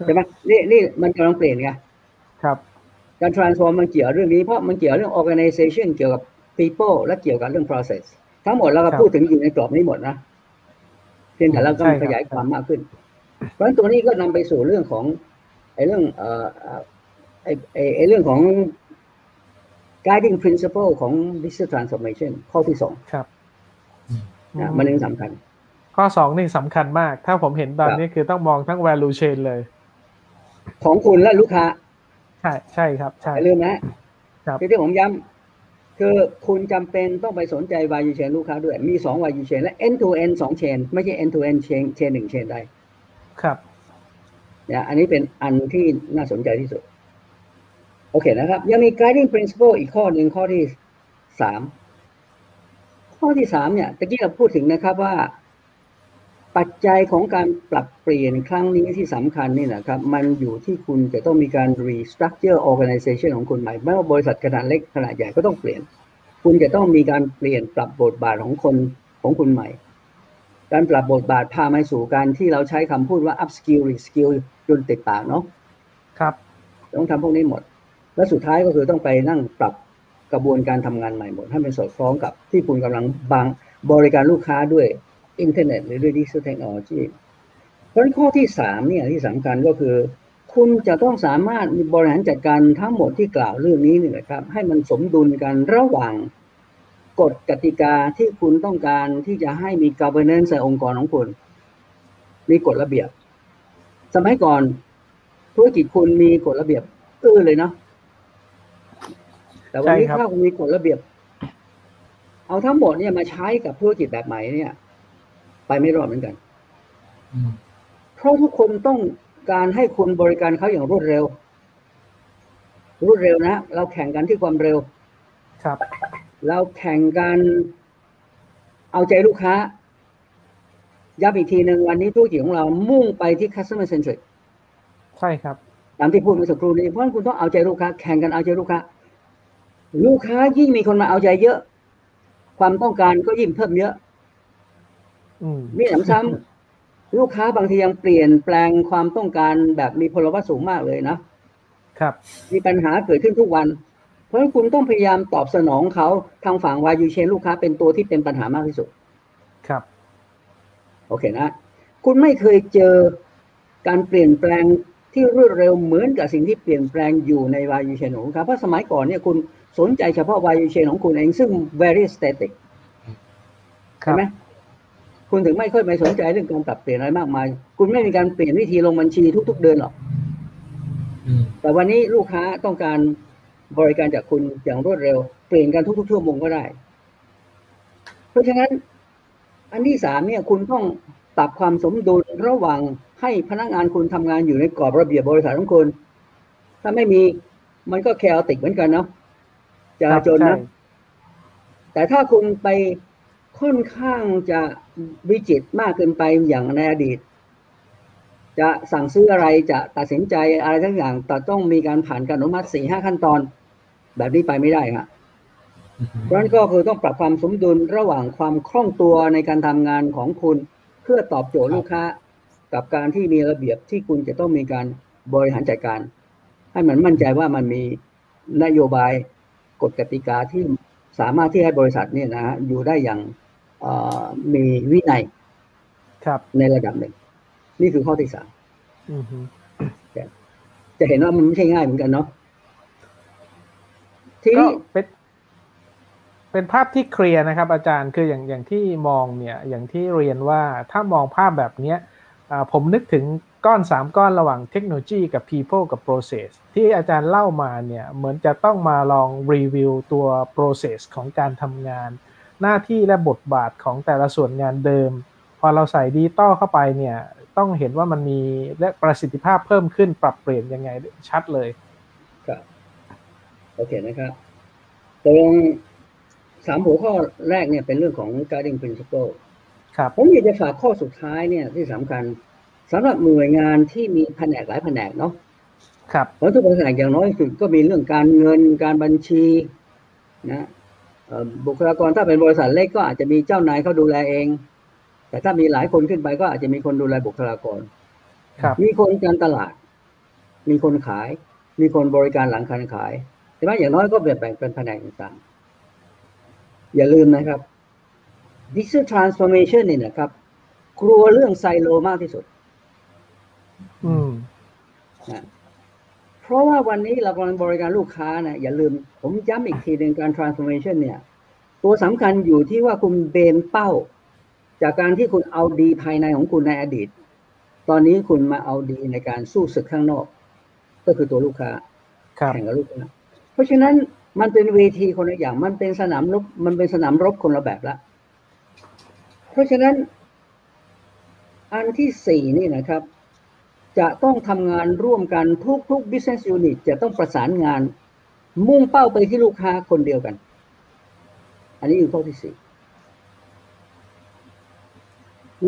ใช่ไหมนี่นี่มันกำลังเปลี่ยนไงครับ การ transform มันเกี่ยวเรื่องนี้เพราะมันเกี่ยวเรื่อง organization เกี่ยวกับ people และเกี่ยวกับเรื่อง process ทั้งหมดเราก็ครับพูดถึงอยู่ในกรอบนี้หมดนะ เพียงแต่เราก็ใช่ครับขยายความมากขึ้น เพราะฉะนั้นตัวนี้ก็นำไปสู่เรื่องของไอ้เรื่องเอ่อเอ่อไอ้ไอ้ไอ้เรื่องของ guiding principle ของ digital transformation ข้อที่สองครับนะมันยังสำคัญ ข้อสองนี่สำคัญมาก ถ้าผมเห็นตอนนี้คือต้องมองทั้ง value chain เลย ของคุณและลูกค้า ใช่ใช่ครับ ใช่อย่าลืมนะครับที่ที่ผมย้ำ คือคุณจำเป็นต้องไปสนใจ value chain ลูกค้าด้วย มีสอง value chain และ end to end สอง chain ไม่ใช่ end to end chain chain หนึ่ง chain ได้ครับนะอันนี้เป็นอันที่น่าสนใจที่สุด โอเคนะครับ ยังมี guiding principle อีกข้อหนึ่งข้อที่สามข้อที่สามเนี่ยตะกี้เราพูดถึงนะครับว่า ปัจจัยของการปรับเปลี่ยนครั้งนี้ที่สำคัญนี่นะครับ มันอยู่ที่คุณจะต้องมีการ restructure organization ของคุณใหม่ ไม่ว่าบริษัทขนาดเล็กขนาดใหญ่ก็ต้องเปลี่ยน คุณจะต้องมีการเปลี่ยนปรับบทบาทของคนของคุณใหม่ การปรับบทบาทพามาสู่การที่เราใช้คำพูดว่า up skill re skill จนติดปากเนาะครับ ต้องทำพวกนี้หมด และสุดท้ายก็คือต้องไปนั่งปรับกระบวนการทำงานใหม่หมดให้มันสอดคล้องกับที่คุณกำลังบางบริการลูกค้าด้วย อินเทอร์เน็ตหรือด้วยดิจิทัลเทคโนโลยีเพราะฉะนั้นข้อที่สามเนี่ยที่สำคัญก็คือ คุณจะต้องสามารถบริหารจัดการทั้งหมดที่กล่าวเรื่องนี้เนี่ยนะครับ ให้มันสมดุลกันระหว่างกฎกติกาที่คุณต้องการที่จะให้มี governance ในองค์กรของคุณ มีกฎระเบียบ สมัยก่อนธุรกิจคุณมีกฎระเบียบอื้อเลยเนาะแต่วันนี้ใช่ครับถ้าคุณมีกฎระเบียบ เอาทั้งหมดเนี่ยมาใช้กับธุรกิจแบบใหม่เนี่ย ไปไม่รอดเหมือนกันอืมเพราะทุกคนต้องการให้คุณบริการเขาอย่างรวดเร็ว รวดเร็วนะเราแข่งกันที่ความเร็ว ครับ เราแข่งกันเอาใจลูกค้าย้ำอีกทีหนึ่งวันนี้ธุรกิจของเรามุ่งไปที่ customer centric ใช่ครับตามที่พูดเมื่อสักครู่นี้เพราะฉะนั้นคุณต้องเอาใจลูกค้า แข่งกันเอาใจลูกค้า ลูกค้ายิ่งมีคนมาเอาใจเยอะ ความต้องการก็ยิ่งเพิ่มเยอะอื มมีหนำซ้ำลูกค้าบางทียังเปลี่ยนแปลงความต้องการแบบมีพลวัตสูงมากเลยนะครับ มีปัญหาเกิดขึ้นทุกวัน เพราะฉะนั้นคุณต้องพยายามตอบสนองเขาทางฝั่งวายูเชนลูกค้าเป็นตัวที่เป็นปัญหามากที่สุด ครับ โอเคนะ คุณไม่เคยเจอการเปลี่ยนแปลงที่รวดเร็วเหมือนกับสิ่งที่เปลี่ยนแปลงอยู่ในวายูเชนของคุณครับเพราะสมัยก่อนเนี่ยคุณสนใจเฉพาะวายูเชนของคุณเองซึ่ง very static ครัใช่บไหม คุณถึงไม่ค่อยไปสนใจเรื่องการปรับเปลี่ยนอะไรมากมาย คุณไม่มีการเปลี่ยนวิธีลงบัญชีทุก ๆ เดือนหรอกอืมแต่วันนี้ลูกค้าต้องการบริการจากคุณอย่างรวดเร็ว เปลี่ยนกันทุกๆชั่วโมงก็ได้ เพราะฉะนั้น อันที่สามเนี่ย คุณต้องปรับความสมดุลระหว่างให้พนักงานคุณทำงานอยู่ในกรอบระเบียบบริษัทของคุณถ้าไม่มีมันก็แคอติกเหมือนกันเนาะจครารับจนใช่นะแต่ถ้าคุณไป ค่อนข้างจะวิจิตรมากเกินไปอย่างในอดีต จะสั่งซื้ออะไรจะตัดสินใจอะไรทั้งอย่างแต่ต้องมีการผ่านการอนุมัติสี่ห้าขั้นตอน แบบนี้ไปไม่ได้ครับเพราะนั้นก็คือต้องปรับความสมดุลระหว่างความคล่องตัวในการทำงานของคุณ เพื่อตอบโจทย์ลูกค้า กับการที่มีระเบียบที่คุณจะต้องมีการบริหารจัดการ ให้มันมั่นใจว่ามันมีนโยบายกฎกติกาที่สามารถที่ให้บริษัทเนี่ยนะฮะอยู่ได้อย่าง มีวินัยครับในระดับหนึ่ง นี่คือข้อที่สามอือฮึจะเห็นว่ามันไม่ใช่ง่ายเหมือนกันเนาะทีก็นี้เป็นเป็นภาพที่เคลียร์นะครับ อาจารย์คืออย่างอย่างที่มองเนี่ย อย่างที่เรียนว่าถ้ามองภาพแบบเนี้ยอ่าผมนึกถึงก้อนสามก้อนระหว่างเทคโนโลยีกับ people กับ process ที่อาจารย์เล่ามาเนี่ย เหมือนจะต้องมาลองรีวิวตัว process ของการทำงาน หน้าที่และบทบาทของแต่ละส่วนงานเดิม พอเราใส่ดิจิตอลเข้าไปเนี่ยต้องเห็นว่ามันมีและประสิทธิภาพเพิ่มขึ้นปรับเปลี่ยนยังไงชัดเลยครับโอเคนะครับตกลงสามหัวข้อแรกเนี่ยเป็นเรื่องของ guiding principle ครับผมอยากจะฝากข้อสุดท้ายเนี่ยที่สำคัญสำหรับหน่วยงานที่มีแผนกหลายแผนกเนาะครับเพราะทุกแผนกอย่างน้อยที่สุดก็มีเรื่องการเงินการบัญชีนะเอ่อ บุคลากรถ้าเป็นบริษัทเล็กก็อาจจะมีเจ้านายเขาดูแลเอง แต่ถ้ามีหลายคนขึ้นไปก็อาจจะมีคนดูแลบุคลากรครับมีคนการตลาด มีคนขาย มีคนบริการหลังการขายใช่ไหมอย่างน้อยก็แบ่งเป็นแผนกต่างๆอย่าลืมนะครับ digital transformation เนี่ยนะครับ กลัวเรื่องไซโลมากที่สุด อืมนะ เพราะว่าวันนี้เรากำลังบริการลูกค้านะอย่าลืม ผมย้ำอีกทีหนึ่งการ transformation เนี่ย ตัวสำคัญอยู่ที่ว่าคุณเบนเป้า จากการที่คุณเอาดีภายในของคุณในอดีต ตอนนี้คุณมาเอาดีในการสู้ศึกข้างนอก ก็คือตัวลูกค้าครับแข่งกับลูกค้าเพราะฉะนั้นมันเป็นเวทีคนละอย่าง มันเป็นสนามรบมันเป็นสนามรบคนละแบบละ เพราะฉะนั้น อันที่สี่นี่นะครับ จะต้องทำงานร่วมกันทุกๆ business unit จะต้องประสานงาน มุ่งเป้าไปที่ลูกค้าคนเดียวกัน อันนี้คือข้อที่สี่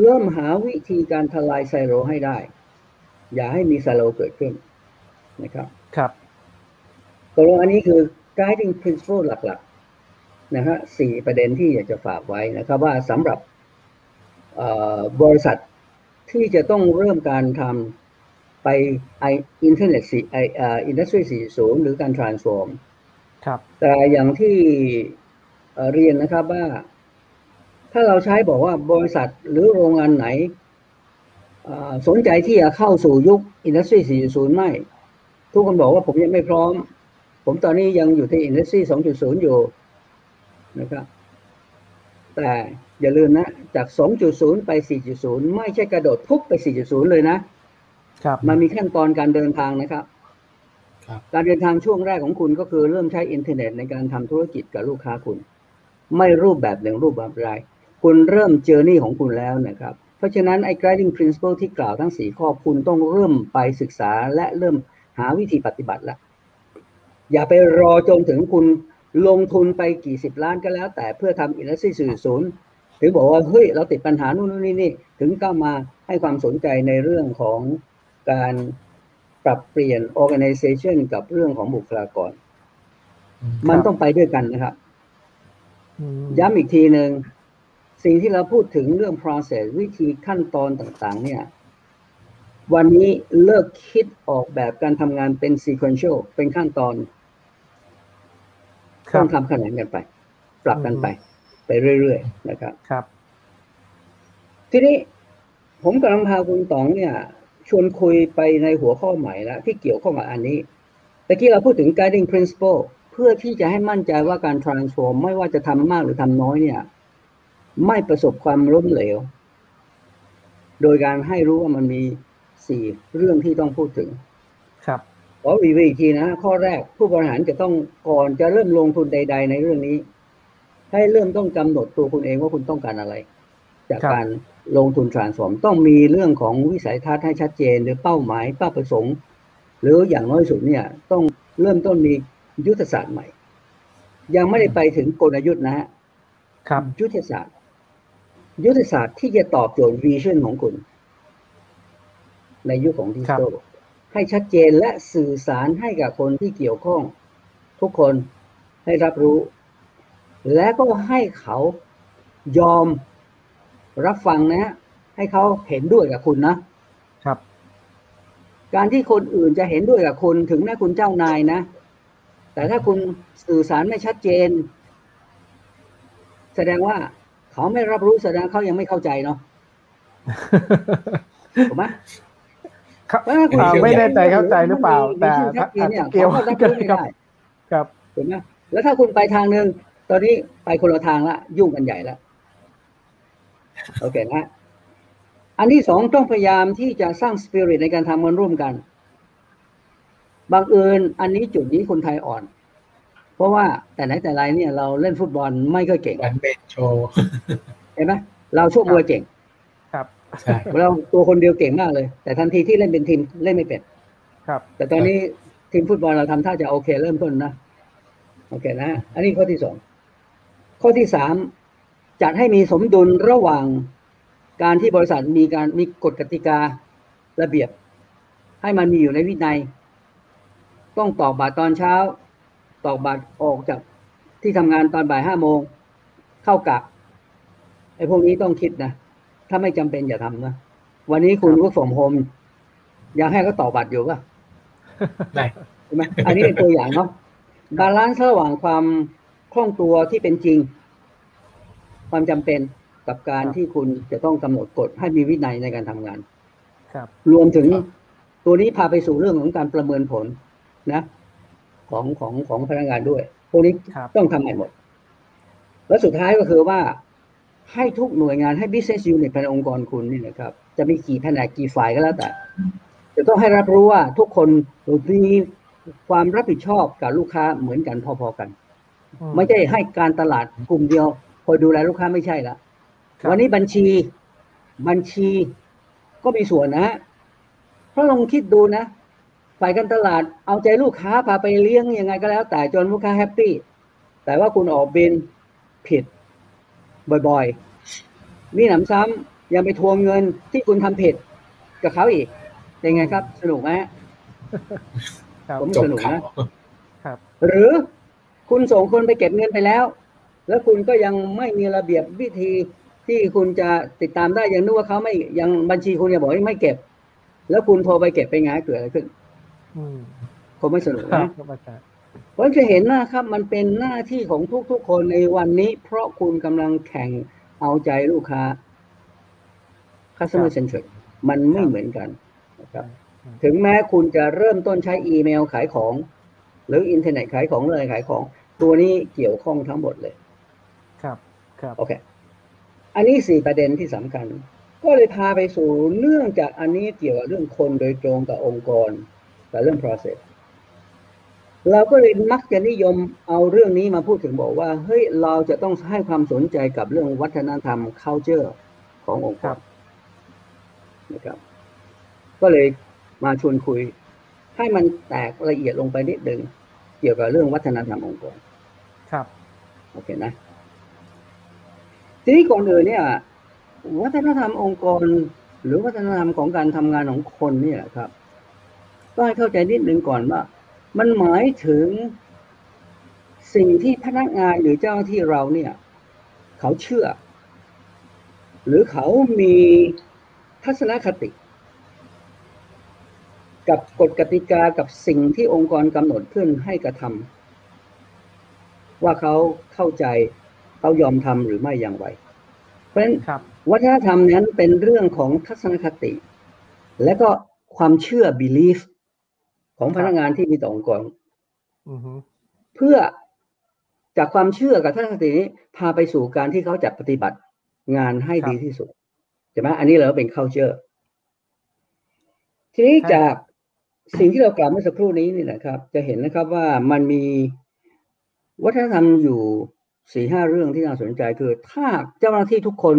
เริ่มหาวิธีการทลายไซโลให้ได้ อย่าให้มีไซโลเกิดขึ้นนะครับ ครับตกลงอันนี้คือ guiding principle หลักๆนะฮะสี่ประเด็นที่อยากจะฝากไว้นะครับ ว่าสำหรับเอ่อบริษัทที่จะต้องเริ่มการทำ ไปไออินเทอร์เน็ตสี่ไอเอ่อ industry สี่ศูนย์หรือการ transform ครับ แต่อย่างที่เอ่อเรียนนะครับว่า ถ้าเราใช้บอกว่าบริษัทหรือโรงงานไหนเอ่อสนใจที่จะเข้าสู่ยุคอินดัสทรี4.0ไม่ ทุกคนบอกว่าผมยังไม่พร้อม ผมตอนนี้ยังอยู่ที่อินดัสทรี2.0อยู่นะครับ แต่อย่าลืมนะ จาก 2.0 ไป 4.0 ไม่ใช่กระโดดพุบไป 4.0 เลยนะ ครับ มันมีขั้นตอนการเดินทางนะครับครับ การเดินทางช่วงแรกของคุณก็คือเริ่มใช้อินเทอร์เน็ตในการทำธุรกิจกับลูกค้าคุณ ไม่รูปแบบหนึ่งรูปแบบใดคุณเริ่ม journey ของคุณแล้วนะครับ เพราะฉะนั้นไอ้ guiding principle ที่กล่าวทั้งสี่ข้อคุณต้องเริ่มไปศึกษาและเริ่มหาวิธีปฏิบัติละอย่าไปรอจนถึงคุณลงทุนไปกี่สิบล้านก็แล้ว แต่เพื่อทำ industry สี่ศูนย์ถึงบอกว่าเฮ้ยเราติดปัญหานู่นนนนี่นี่ถึงก็มาให้ความสนใจในเรื่องของ การปรับเปลี่ยน organization กับเรื่องของบุคลากร มันต้องไปด้วยกันนะครับอืมย้ำอีกทีหนึ่งสิ่งที่เราพูดถึงเรื่อง process วิธีขั้นตอนต่าง ๆ เนี่ย วันนี้เลิกคิดออกแบบการทำงานเป็น sequential เป็นขั้นตอนครัต้บองทำขนานกันไป ปรับกันไป ไปเรื่อย ๆ นะครับ ครับ ทีนี้ผมกำลังพาคุณต๋องเนี่ย ชวนคุยไปในหัวข้อใหม่แล้วที่เกี่ยวข้องกับอันนี้ตะกี้เราพูดถึง guiding principle เพื่อที่จะให้มั่นใจว่าการ transform ไม่ว่าจะทำมากหรือทำน้อยเนี่ย ไม่ประสบความล้มเหลว โดยการให้รู้ว่ามันมีสี่เรื่องที่ต้องพูดถึง ครับขอรีวิวอีกทีนะ ข้อแรกผู้บริหารจะต้องก่อนจะเริ่มลงทุนใด ๆ ในเรื่องนี้ ให้เริ่มต้องกำหนดตัวคุณเองว่าคุณต้องการอะไร จากครับการ ลงทุน transform ต้องมีเรื่องของวิสัยทัศน์ให้ชัดเจน หรือเป้าหมายเป้าประสงค์ หรืออย่างน้อยสุดเนี่ยต้องเริ่มต้นมียุทธศาสตร์ใหม่ ยังไม่ได้ไปถึงกลยุทธ์นะฮะครับยุทธศาสตร์ ยุทธศาสตร์ที่จะตอบโจทย์วิชั่นของคุณ ในยุคของดิจิทัลให้ชัดเจนและสื่อสารให้กับคนที่เกี่ยวข้อง ทุกคนให้รับรู้ และก็ให้เขายอม รับฟังนะฮะให้เขาเห็นด้วยกับคุณนะครับ การที่คนอื่นจะเห็นด้วยกับคุณถึงแม้คุณเจ้านายนะ แต่ถ้าคุณสื่อสารไม่ชัดเจน แสดงว่าเขาไม่รับรู้แสดงเขายังไม่เข้าใจเนาะถูกไหมครับเพราะถ้าคุณอ่าไม่แน่ใจเข้าใจหรือเปล่า แต่มีชัดเจนอาจเนี่ยจะเกี่ยวเขาก็รับกันรู้ไม่ครับได้ครับถูกไหมแล้วถ้าคุณไปทางหนึ่งตอนนี้ไปคนละทางละยุ่งกันใหญ่ละ โอเคนะอันที่สองต้องพยายามที่จะสร้างสปิริตในการทำงานร่วมกัน บางเอิญอันนี้จุดนี้คนไทยอ่อน เพราะว่าแต่ไหนแต่ไรเนี่ยเราเล่นฟุตบอลไม่ค่อยเก่งวันเบนโชว์เห็นไหมเราโชคมวยเก่ง ครับใช่เราตัวคนเดียวเก่งมากเลย แต่ทันทีที่เล่นเป็นทีมเล่นไม่เป็นครับ แต่ตอนนี้ทีมฟุตบอลเราทำท่าจะโอเค เริ่มต้นนะโอเคนะ อันนี้ข้อที่สองข้อที่สาม จัดให้มีสมดุลระหว่างการที่บริษัทมีการมีกฎกติการะเบียบ ให้มันมีอยู่ในวินัย ต้องตอกบัตรตอนเช้า ตอกบัตรออกจากที่ทำงานตอนบ่ายห้าโมงเข้ากะไอ้พวกนี้ต้องคิดนะ ถ้าไม่จำเป็นอย่าทำนะ วันนี้คุณครับก็สมโฮมอยากให้เขาต่อกบัตรอยู่ป่ะได้ใช่ไหมอันนี้เป็นตัวอย่างเนาะบาลานซ์ระหว่างความคล่องตัวที่เป็นจริง ความจำเป็นกับการครับที่คุณจะต้องกำหนดกฎให้มีวินัยในการทำงาน ครับ รวมถึงครับตัวนี้พาไปสู่เรื่องของการประเมินผลนะ ของของของพนักงานด้วย พวกนี้ครับต้องทำใหม่หมด และสุดท้ายก็คือว่าให้ทุกหน่วยงานให้ business unit ภายในองค์กรคุณนี่นะครับ จะมีกี่แผนกกี่ฝ่ายก็แล้วแต่จะต้องให้รับรู้ว่าทุกคนมีความรับผิดชอบกับลูกค้าเหมือนกันพอๆกันอืไม่ใช่ให้การตลาดกลุ่มเดียว คอยดูแลลูกค้าไม่ใช่ละครับวันนี้บัญชี บัญชีก็มีส่วนนะฮะเพราะลองคิดดูนะฝ่ายการตลาดเอาใจลูกค้าพาไปเลี้ยงยังไงก็แล้ว แต่จนลูกค้า happy แต่ว่าคุณออกบิลผิด บ่อยๆนี่หนำซ้ำยังไปทวงเงินที่คุณทำผิดกับเขาอีกเป็นไงครับ สนุกไหมฮะครับผมจบสนุกข่านะวครับ หรือคุณส่งคนไปเก็บเงินไปแล้ว แล้วคุณก็ยังไม่มีระเบียบวิธีที่คุณจะติดตามได้ยังนึกว่าเขาไม่ยังบัญชีคุณยังบอกว่าไม่เก็บ แล้วคุณโทรไปเก็บไปไงเกิดอะไรขึ้นอืมคงไม่สนุกครับนะครับอาจารย์เพราะจะเห็นนะครับ มันเป็นหน้าที่ของทุกๆคนในวันนี้ เพราะคุณกำลังแข่งเอาใจลูกค้า customer centric มันไม่เหมือนกันนะครับ ถึงแม้คุณจะเริ่มต้นใช้อีเมลขายของ หรืออินเทอร์เน็ตขายของเลยขายของ ตัวนี้เกี่ยวข้องทั้งหมดเลยครับครับ โอเค อันนี้สี่ประเด็นที่สำคัญ ก็เลยพาไปสู่เนื่องจากอันนี้เกี่ยวกับเรื่องคนโดยตรงกับองค์กรกับเรื่อง process เราก็เลยมักจะนิยมเอาเรื่องนี้มาพูดถึงบอกว่า เฮ้ยเราจะต้องให้ความสนใจกับเรื่องวัฒนธรรม culture ขององค์กครัรบนะครับ ก็เลยมาชวนคุย ให้มันแตกละเอียดลงไปนิดหนึ่งเกี่ยวกับเรื่องวัฒนธรรมองค์กร ครับ โอเคนะ ทีนี้ก่อนอื่นเนี่ยวัฒนธรรมองค์กร หรือวัฒนธรรมของการทำงานของคนเนี่ยครับต้องให้เข้าใจนิดนึงก่อนว่า มันหมายถึงสิ่งที่พนักงานหรือเจ้าหน้าที่เราเนี่ย เขาเชื่อ หรือเขามีทัศนคติ กับกฎกติกากับสิ่งที่องค์กรกำหนดขึ้นให้กระทำว่าเขาเข้าใจ เขายอมทำหรือไม่อย่างไร เพราะฉะนั้นครับวัฒนธรรมนั้นเป็นเรื่องของทัศนคติ และก็ความเชื่อ belief ของพนักงานที่มีต่อองค์กรอือฮึเพื่อจากความเชื่อกับทัศนคตินี้ พาไปสู่การที่เขาจะปฏิบัติงานให้ดีที่สุดใช่ไหมอันนี้เราเป็น culture ทีนี้จากสิ่งที่เรากล่าวเมื่อสักครู่นี้นี่นะครับ จะเห็นนะครับว่ามันมีวัฒนธรรมอยู่ สี่ห้าเรื่องที่น่าสนใจคือ ถ้าเจ้าหน้าที่ทุกคน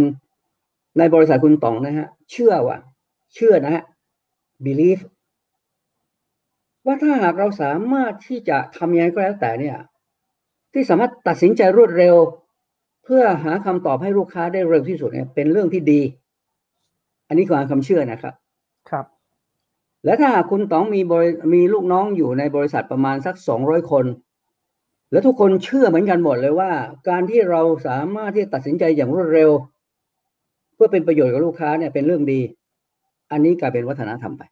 ในบริษัทคุณต๋องนะฮะ เชื่อว่า เชื่อนะฮะ belief ว่าถ้าหากเราสามารถที่จะทำยังไงก็แล้วแต่เนี่ย ที่สามารถตัดสินใจรวดเร็ว เพื่อหาคำตอบให้ลูกค้าได้เร็วที่สุดเนี่ย เป็นเรื่องที่ดี อันนี้คือความเชื่อนะครับ ครับ และถ้าหากคุณต้องมีบริมีลูกน้องอยู่ในบริษัทประมาณสักสองร้อยคน แล้วทุกคนเชื่อเหมือนกันหมดเลยว่า การที่เราสามารถที่จะตัดสินใจอย่างรวดเร็ว เพื่อเป็นประโยชน์กับลูกค้าเนี่ยเป็นเรื่องดี อันนี้กลายเป็นวัฒนธรรมไป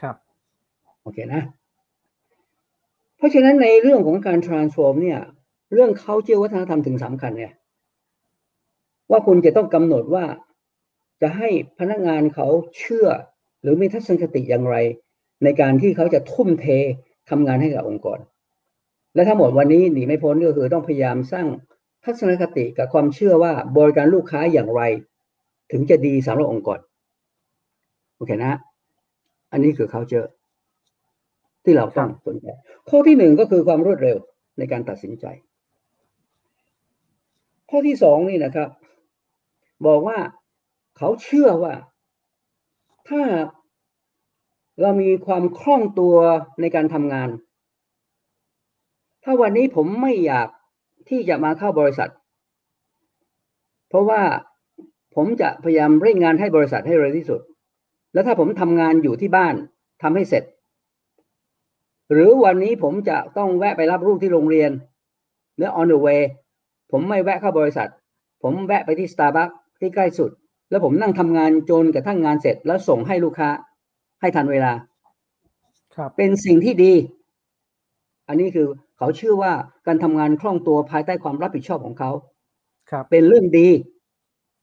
ครับ โอเคนะ เพราะฉะนั้นในเรื่องของการ transform เนี่ย เรื่องเขาเชื่อวัฒนธรรมถึงสำคัญเนี่ย ว่าคุณจะต้องกำหนดว่าจะให้พนักงานเขาเชื่อ หรือมีทัศนคติอย่างไร ในการที่เขาจะทุ่มเททำงานให้กับองค์กร และทั้งหมดวันนี้หนีไม่พ้นก็คือต้องพยายามสร้างทัศนคติกับความเชื่อว่าบริการลูกค้าอย่างไร ถึงจะดีสำหรับองค์กรโอเคนะ อันนี้คือ culture ที่เราต้องสนใจข้อที่หนึ่งก็คือความรวดเร็วในการตัดสินใจ ข้อที่สองนี่นะครับ บอกว่าเขาเชื่อว่าถ้าเรามีความคล่องตัวในการทำงาน ถ้าวันนี้ผมไม่อยากที่จะมาเข้าบริษัท เพราะว่าผมจะพยายามเร่งงานให้บริษัทให้เร็วที่สุด แล้วถ้าผมทำงานอยู่ที่บ้านทำให้เสร็จ หรือวันนี้ผมจะต้องแวะไปรับลูกที่โรงเรียนหรือ on the way ผมไม่แวะเข้าบริษัท ผมแวะไปที่ Starbucks ที่ใกล้สุด แล้วผมนั่งทำงานจนกระทั่งงานเสร็จ แล้วส่งให้ลูกค้าให้ทันเวลาครับเป็นสิ่งที่ดี อันนี้คือเขาเชื่อว่าการทำงานคล่องตัวภายใต้ความรับผิดชอบของเขาครับเป็นเรื่องดี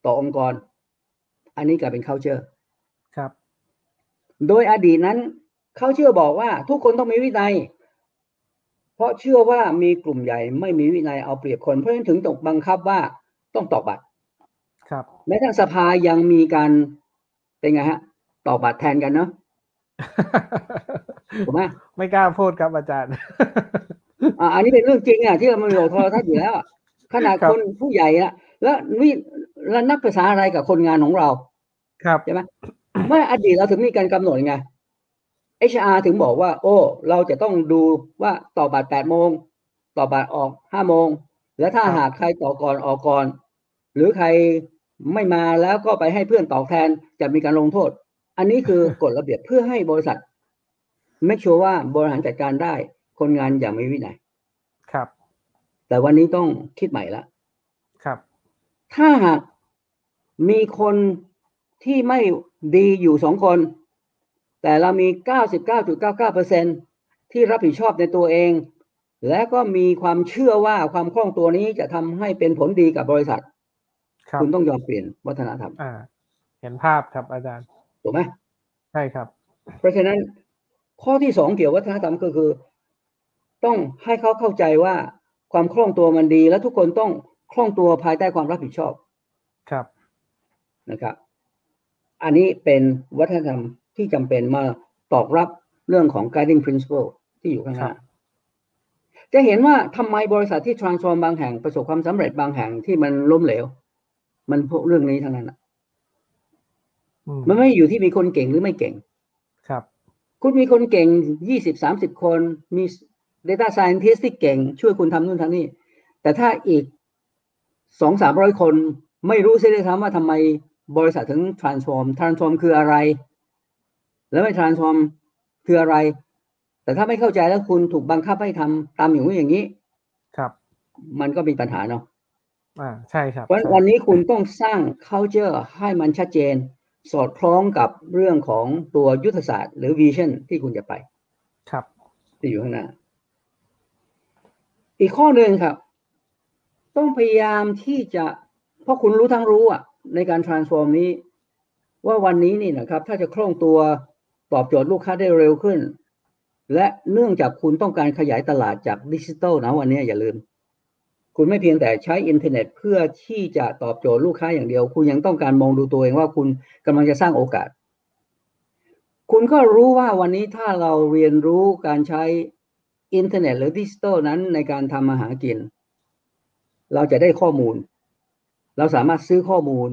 ต่อองค์กร อันนี้กลายเป็น culture ครับ โดยอดีตนั้นเขาเชื่อบอกว่าทุกคนต้องมีวินัย เพราะเชื่อว่ามีกลุ่มใหญ่ไม่มีวินัยเอาเปรียบคน เพราะฉะนั้นถึงต้องบังคับว่าต้องตอกบัตร ครับ แม้ทั้งสภายังมีการเป็นไงฮะตอกบัตรแทนกันเนาะ ถูกไหมไม่กล้าพูดครับอาจารย์อ่าอันนี้เป็นเรื่องจริงอะที่เรามันอยู่โทรทัศน์อยู่แล้วอะขนาดครับคนผู้ใหญ่อะแล้ววิแล้วนักภาษาอะไรกับคนงานของเรา ครับใช่ไหมเมื่ออดีตเราถึงมีการกำหนดไง HR ถึงบอกว่า โอ้ เราจะต้องดูว่าต่อบัตรแปดโมงต่อบัตรออกห้าโมงแล้วถ้าครับหากใครต่อก่อนออกก่อน หรือใครไม่มาแล้วก็ไปให้เพื่อนตอบแทนจะมีการลงโทษ อันนี้คือกฎระเบียบเพื่อให้บริษัท make sure ว่าบริหารจัดการได้คนงานอย่างมีวินัยครับ แต่วันนี้ต้องคิดใหม่ละครับ ถ้าหากมีคนที่ไม่ดีอยู่สองคน แต่เรามี 99.99%ที่รับผิดชอบในตัวเอง และก็มีความเชื่อว่าความคล่องตัวนี้จะทำให้เป็นผลดีกับบริษัทครับคุณต้องยอมเปลี่ยนวัฒนธรรมอ่าเห็นภาพครับอาจารย์ ถูกไหมใช่ครับ เพราะฉะนั้น ข้อที่สองเกี่ยวกับวัฒนธรรมก็คือ ต้องให้เขาเข้าใจว่าความคล่องตัวมันดี และทุกคนต้องคล่องตัวภายใต้ความรับผิดชอบ ครับนะครับ อันนี้เป็นวัฒนธรรมที่จำเป็นมาตอบรับเรื่องของ guiding principle ที่อยู่ข้างหครัน้าบจะเห็นว่าทำไมบริษัทที่ transform บางแห่งประสบความสำเร็จบางแห่งที่มันล้มเหลว มันพวกเรื่องนี้ทั้งนั้นน่ะอืมมันไม่อยู่ที่มีคนเก่งหรือไม่เก่ง ครับ คุณมีคนเก่งยี่สิบสามสิบคนมี data scientist ที่เก่ง ช่วยคุณทำนู่นทำนี่ แต่ถ้าอีกสองสามร้อยคนไม่รู้เสียด้วยซ้ำว่าทำไมบริษัทถึง transform transform คืออะไร แล้วไม่ transform คืออะไร แต่ถ้าไม่เข้าใจแล้วคุณถูกบังคับให้ทำตามอย่างนี้อย่างนี้ ครับ มันก็มีปัญหาเนาะอ่าใช่ครับเพราะฉะนั้นวันนี้คุณต้องสร้าง culture ให้มันชัดเจน สอดคล้องกับเรื่องของตัวยุทธศาสตร์ หรือ vision ที่คุณจะไป ครับ ที่อยู่ข้างหน้า อีกข้อหนึ่งครับ ต้องพยายามที่จะ เพราะคุณรู้ทั้งรู้อะ ในการ transform นี้ ว่าวันนี้นี่นะครับ ถ้าจะคล่องตัวตอบโจทย์ลูกค้าได้เร็วขึ้น และเนื่องจากคุณต้องการขยายตลาดจากดิจิทัลนะวันนี้อย่าลืม คุณไม่เพียงแต่ใช้อินเทอร์เน็ตเพื่อที่จะตอบโจทย์ลูกค้าอย่างเดียว คุณยังต้องการมองดูตัวเองว่าคุณกำลังจะสร้างโอกาส คุณก็รู้ว่าวันนี้ถ้าเราเรียนรู้การใช้อินเทอร์เน็ตหรือดิจิทัลนั้นในการทำมาหากิน เราจะได้ข้อมูล เราสามารถซื้อข้อมูล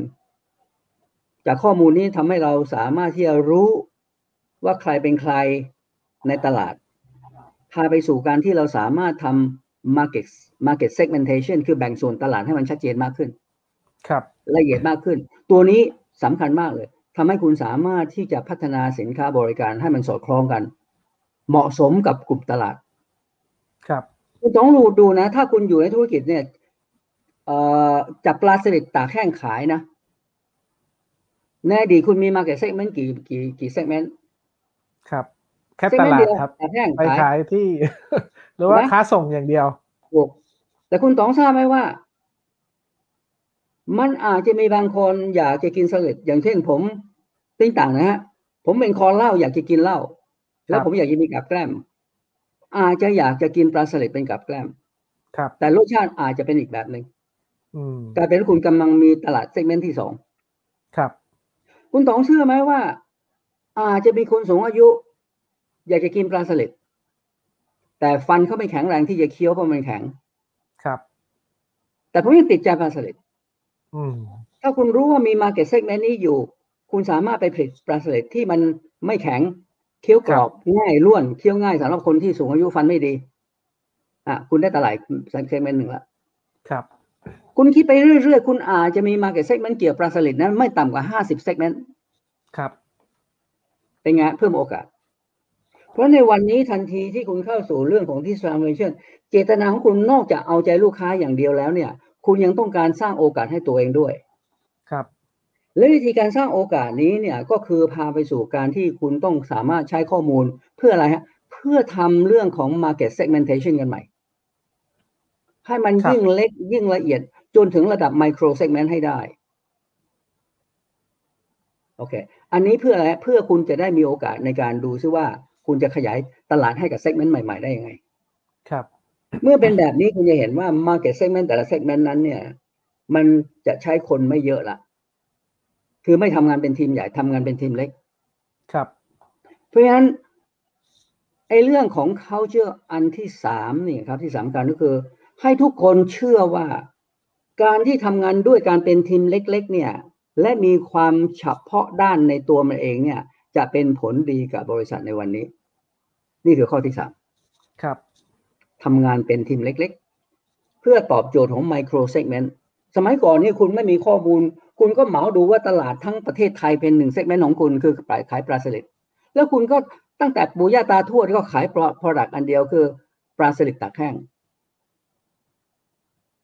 จากข้อมูลนี้ทำให้เราสามารถที่จะรู้ว่าใครเป็นใครในตลาดพาไปสู่การที่เราสามารถทำ market market segmentation คือแบ่งส่วนตลาดให้มันชัดเจนมากขึ้น ครับละเอียดมากขึ้น ตัวนี้สำคัญมากเลยทำให้คุณสามารถที่จะพัฒนาสินค้าบริการให้มันสอดคล้องกัน เหมาะสมกับกลุ่มตลาด ครับคุณต้องรู้ดูนะ ถ้าคุณอยู่ในธุรกิจเนี่ยเอ่อจับปลาสลิดตากแห้งขายนะในอดีตคุณมี market segment กี่กี่กี่ segment ครับ แค่ segment ตลาดเดียวครับตากแห้งไปขายขายที่ หรือว่านะค้าส่งอย่างเดียวถูกแต่คุณต้องทราบไหมว่า มันอาจจะมีบางคนอยากจะกินสลิดอย่างเช่นผมติ้งต่างนะฮะผมเป็นคอเหล้าอยากจะกินเหล้าแล้วครับผมอยากจะมีกับแกล้ม อาจจะอยากจะกินปลาสลิดเป็นกับแกล้มครับ แต่รสชาติอาจจะเป็นอีกแบบหนึ่งอืมกลายเป็นว่าคุณกำลังมีตลาดเซกเมนต์ที่สองครับ คุณต้องเชื่อไหมว่า อาจจะมีคนสูงอายุ อยากจะกินปลาสลิด แต่ฟันเขาไม่แข็งแรงที่จะเคี้ยวเพราะมันแข็ง ครับ แต่ผมยังติดใจปลาสลิดอืมถ้าคุณรู้ว่ามี market segment นี้อยู่ คุณสามารถไปผลิตปลาสลิดที่มันไม่แข็ง เคี้ยวกรอบง่ายร่วนเคี้ยวง่ายสำหรับคนที่สูงอายุฟันไม่ดี อะ คุณได้ตลาด segment หนึ่งละครับ คุณคิดไปเรื่อยๆ คุณอาจจะมี market segment เกี่ยวกับปลาสลิดนั้นไม่ต่ำกว่า50 segment ครับ เป็นไงเพิ่มโอกาส เพราะในวันนี้ทันทีที่คุณเข้าสู่เรื่องของ transformation เจตนาของคุณนอกจากเอาใจลูกค้าอย่างเดียวแล้วเนี่ย คุณยังต้องการสร้างโอกาสให้ตัวเองด้วย ครับ และวิธีการสร้างโอกาสนี้เนี่ยก็คือพาไปสู่การที่คุณต้องสามารถใช้ข้อมูลเพื่ออะไรฮะ เพื่อทำเรื่องของ market segmentation กันใหม่ ให้มันครับยิ่งเล็กยิ่งละเอียดจนถึงระดับ micro segment ให้ได้โอเค อันนี้เพื่ออะไร เพื่อคุณจะได้มีโอกาสในการดูซิว่า คุณจะขยายตลาดให้กับ segment ใหม่ ๆ ได้ยังไง ครับ เมื่อเป็นแบบนี้คุณจะเห็นว่า market segment แต่ละ segment นั้นเนี่ย มันจะใช้คนไม่เยอะละคือไม่ทำงานเป็นทีมใหญ่ทำงานเป็นทีมเล็ก ครับ เพราะฉะนั้นไอ้เรื่องของ culture อันที่สามนี่ครับ ที่สำคัญก็คือ ให้ทุกคนเชื่อว่า การที่ทำงานด้วยการเป็นทีมเล็ก ๆ เนี่ย และมีความเฉพาะด้านในตัวมันเองเนี่ย จะเป็นผลดีกับบริษัทในวันนี้ นี่คือข้อที่สามครับทำงานเป็นทีมเล็ก ๆ เพื่อตอบโจทย์ของ micro segment สมัยก่อนนี่คุณไม่มีข้อมูล คุณก็เหมาดูว่าตลาดทั้งประเทศไทยเป็นหนึ่ง segment ของคุณคือขายขายปลาสลิดแล้วคุณก็ตั้งแต่ปู่ย่าตาทวดก็ขาย product อันเดียวคือปลาสลิดตากแห้ง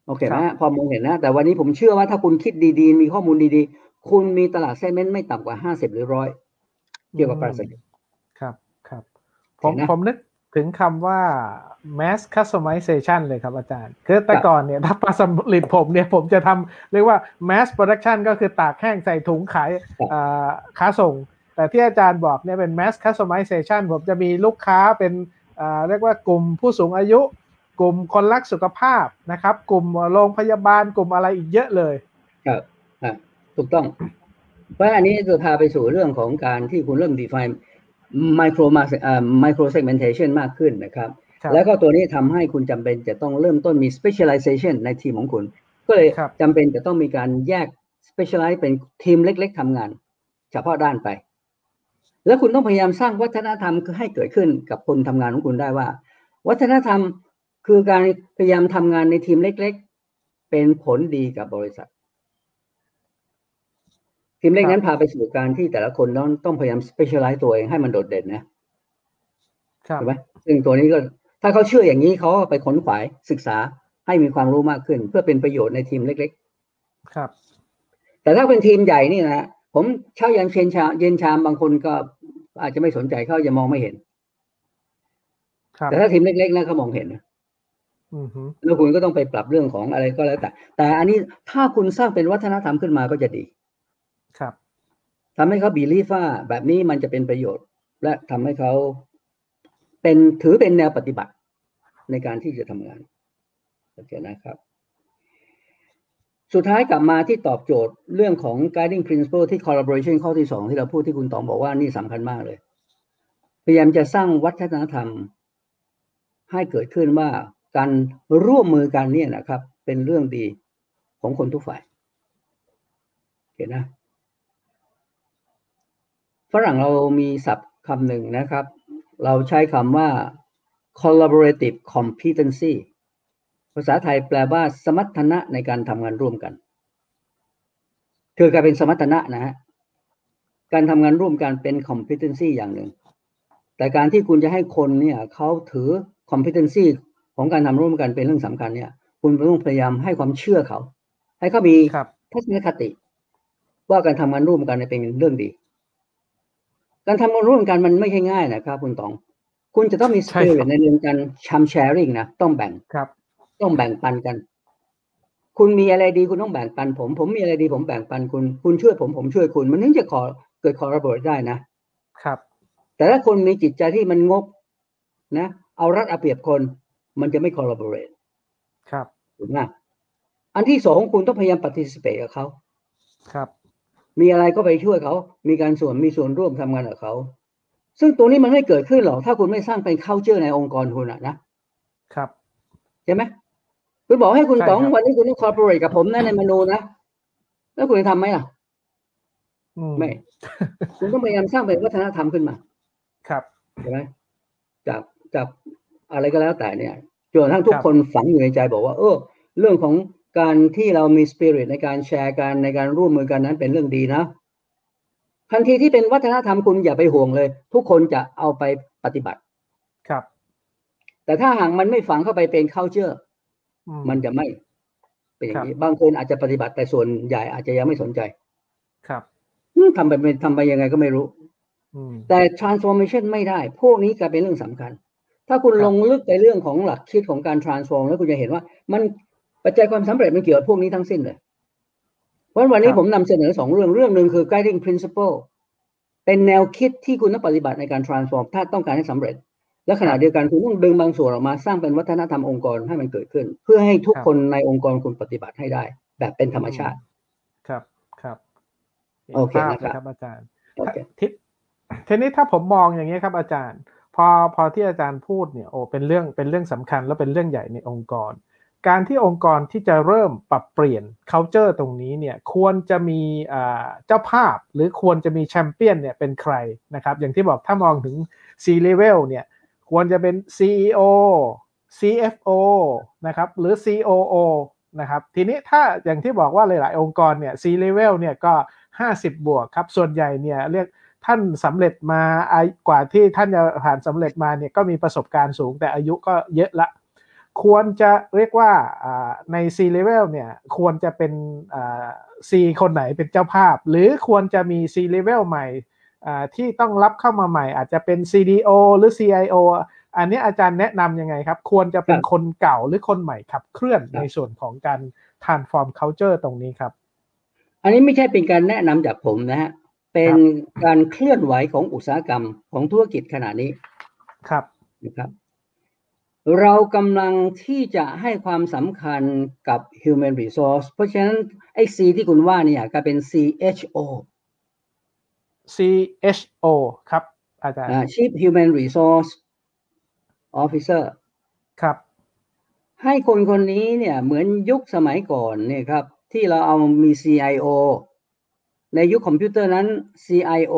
โอเคไหมครัฮะบพอมองเห็นนะ แต่วันนี้ผมเชื่อว่าถ้าคุณคิดดีๆ มีข้อมูลดีๆ คุณมีตลาด segment ไม่ต่ำกว่าห้าสิบหรือร้อยเกี่ยวกับปลาสลิดครับครับ ผมเห็นนะผมนึกถึงคำว่า mass customization เลยครับอาจารย์ คือแต่ครับก่อนเนี่ยถ้าปลาสลิดผมเนี่ยผมจะทำเรียกว่า mass production ก็คือตากแห้งใส่ถุงขายอ่าค้าส่ง แต่ที่อาจารย์บอกเนี่ยเป็น mass customization ผมจะมีลูกค้าเป็นอ่าเรียกว่ากลุ่มผู้สูงอายุ กลุ่มคนรักสุขภาพนะครับ กลุ่มโรงพยาบาลกลุ่มอะไรอีกเยอะเลย ครับอะถูกต้อง เพราะอันนี้จะพาไปสู่เรื่องของการที่คุณเริ่ม define micro market อ่า micro segmentation มากขึ้นนะครับครับ แล้วก็ตัวนี้ทำให้คุณจำเป็นจะต้องเริ่มต้นมี specialization ในทีมของคุณ ก็เลยครับจำเป็นจะต้องมีการแยก specialize เป็นทีมเล็ก ๆทำงาน เฉพาะด้านไป แล้วคุณต้องพยายามสร้างวัฒนธรรมคือให้เกิดขึ้นกับคนทำงานของคุณได้ว่า วัฒนธรรมคือการพยายามทำงานในทีมเล็ก ๆ เป็นผลดีกับบริษัท ทีมเล็กนั้นพาไปสู่การที่แต่ละคนต้องต้องพยายาม specialize ตัวเองให้มันโดดเด่นนะครับถูกไหมซึ่งตัวนี้ก็ถ้าเขาเชื่ออย่างนี้เขาก็ไปขนขวายศึกษาให้มีความรู้มากขึ้น เพื่อเป็นประโยชน์ในทีมเล็กครับๆแต่ถ้าเป็นทีมใหญ่นี่นะผมเช้ายันเย็นชามเย็นชามบางคนก็อาจจะไม่สนใจเขาจะมองไม่เห็น ครับ แต่ถ้าทีมเล็กๆนะเขามองเห็นนะอือฮึแล้วคุณก็ต้องไปปรับเรื่องของอะไรก็แล้วแต่ แต่อันนี้ถ้าคุณสร้างเป็นวัฒนธรรมขึ้นมาก็จะดี ครับทำให้เขาบีลีฟว่าแบบนี้มันจะเป็นประโยชน์ และทำให้เขาเป็นถือเป็นแนวปฏิบัติในการที่จะทำงานโอเคนะครับ สุดท้ายกลับมาที่ตอบโจทย์เรื่องของ guiding principle ที่ collaboration ข้อที่สองที่เราพูดที่คุณตองบอกว่านี่สำคัญมากเลย พยายามจะสร้างวัฒนธรรม ให้เกิดขึ้นว่าการร่วมมือกันเนี่ยนะครับ เป็นเรื่องดีของคนทุกฝ่ายโอเคนะ ฝรั่งเรามีศัพท์คำหนึ่งนะครับ เราใช้คำว่า collaborative competency ภาษาไทยแปลว่าสมรรถนะในการทำงานร่วมกันคือกลายเป็นสมรรถนะนะฮะการทำงานร่วมกันเป็น competency อย่างหนึ่ง แต่การที่คุณจะให้คนเนี่ยเขาถือ competency ของการทำร่วมกันเป็นเรื่องสำคัญเนี่ย คุณต้องพยายามให้ความเชื่อเขา ให้เขามีครับทัศนคติ ว่าการทำงานร่วมกันเนี่ยเป็นเรื่องดี การทำงานร่วมกันมันไม่ใช่ง่ายนะครับ คุณตอง คุณจะต้องมีสใช่ปิคริรัตบในเรื่องการชัมแชร์ริงนะต้องแบ่งครับ ต้องแบ่งปันกัน คุณมีอะไรดีคุณต้องแบ่งปัน ผม ผมมีอะไรดีผมแบ่งปันคุณ คุณช่วยผมผมช่วยคุณ มันถึงจะขอเกิดคอร์รัปได้นะครับ แต่ถ้าคนมีจิตใจที่มันงกนะ เอารัดเอาเปรียบคน มันจะไม่คอร์รัปเ e ครับถูกไหมอันที่สองคุณต้องพยายาม participate กับเขาครับ มีอะไรก็ไปช่วยเขา มีการส่วนมีส่วนร่วมทำงานกับเขา ซึ่งตัวนี้มันไม่เกิดขึ้นหรอก ถ้าคุณไม่สร้างเป็น culture ในองค์กรคุณอะนะ ครับ ใช่ไหม คุณบอกให้คุณใช่ต๋องครับวันนี้คุณต้อง cooperate กับผมนะในเมนูนะ แล้วคุณจะทำไหมล่ะอืไม่ คุณต้องพยายามสร้างเป็นวัฒนธรรมขึ้นมา ครับ ใช่ไหมจากจากอะไรก็แล้วแต่เนี่ยจนกระทั่งทุกครับคนฝังอยู่ในใจบอกว่า เออ เรื่องของ การที่เรามีสปิริตในการแชร์กันในการร่วมมือกันนั้นเป็นเรื่องดีนะทันทีที่เป็นวัฒนธรรมคุณอย่าไปห่วงเลย ทุกคนจะเอาไปปฏิบัติครับ แต่ถ้าหากมันไม่ฝังเข้าไปเป็น culture อืมันจะไม่เป็นอย่างนี้บางคนอาจจะปฏิบัติแต่ส่วนใหญ่อาจจะยังไม่สนใจ ครับอืมทำไปเป็นทำไปยังไงก็ไม่รู้อืมแต่ transformation ไม่ได้ พวกนี้กลายเป็นเรื่องสำคัญ ถ้าคุณครับลงลึกไปเรื่องของหลักคิดของการ transform แล้วคุณจะเห็นว่ามัน ปัจจัยความสำเร็จมันเกี่ยวกับพวกนี้ทั้งสิ้นเลยเพราะวันนี้ผมนำเสนอสองเรื่องเรื่องหนึ่งคือ guiding principle เป็นแนวคิดที่คุณต้องปฏิบัติในการ transform ถ้าต้องการให้สำเร็จ และขณะเดียวกันคุณต้องดึงบางส่วนออกมาสร้างเป็นวัฒนธรรมองค์กรให้มันเกิดขึ้น เพื่อให้ทุกคนในองค์กรคุณปฏิบัติให้ได้ แบบเป็นธรรมชาติ ครับครับห็นโอเคภาพนะครับลยครับอาจารย์โอเคทีทีนี้ถ้าผมมองอย่างนี้ครับอาจารย์ พอพอที่อาจารย์พูดเนี่ยโอ้เป็นเรื่องเป็นเรื่องสำคัญ แล้วเป็นเรื่องใหญ่ในองค์กร การที่องค์กรที่จะเริ่มปรับเปลี่ยน culture ตรงนี้เนี่ยควรจะมีเจ้าภาพหรือควรจะมีแชมเปี้ยนเนี่ยเป็นใครนะครับอย่างที่บอกถ้ามองถึง C level เนี่ยควรจะเป็น CEO CFO นะครับหรือ COO นะครับทีนี้ถ้าอย่างที่บอกว่าหลาย ๆ องค์กรเนี่ย C level เนี่ยก็ 50 บวกครับส่วนใหญ่เนี่ยเรียกท่านสำเร็จมาอากว่าที่ท่านจะผ่านสำเร็จมาเนี่ยก็มีประสบการณ์สูงแต่อายุก็เยอะละ ควรจะเรียกว่าอ่าใน C level เนี่ยควรจะเป็นอ่า C คนไหนเป็นเจ้าภาพ หรือควรจะมี C level ใหม่อ่าที่ต้องรับเข้ามาใหม่ อาจจะเป็น CDO หรือ CIO อันนี้อาจารย์แนะนำยังไงครับ ควรจะเป็นครับคนเก่าหรือคนใหม่ขับเคลื่อนครับในส่วนของการ transform culture ตรงนี้ครับ อันนี้ไม่ใช่เป็นการแนะนำจากผมนะฮะเป็นการเคลื่อนไหวของอุตสาหกรรมของธุรกิจขณะนี้ครับนะครับ เรากำลังที่จะให้ความสำคัญกับ human resource เพราะฉะนั้นไอ้ C ที่คุณว่าเนี่ยกลายเป็น CHO CHO ครับ อาจารย์อ่า Chief Human Resource Officer ครับ ให้คนคนนี้เนี่ยเหมือนยุคสมัยก่อนเนี่ยครับ ที่เราเอามี CIO ในยุคคอมพิวเตอร์นั้น CIO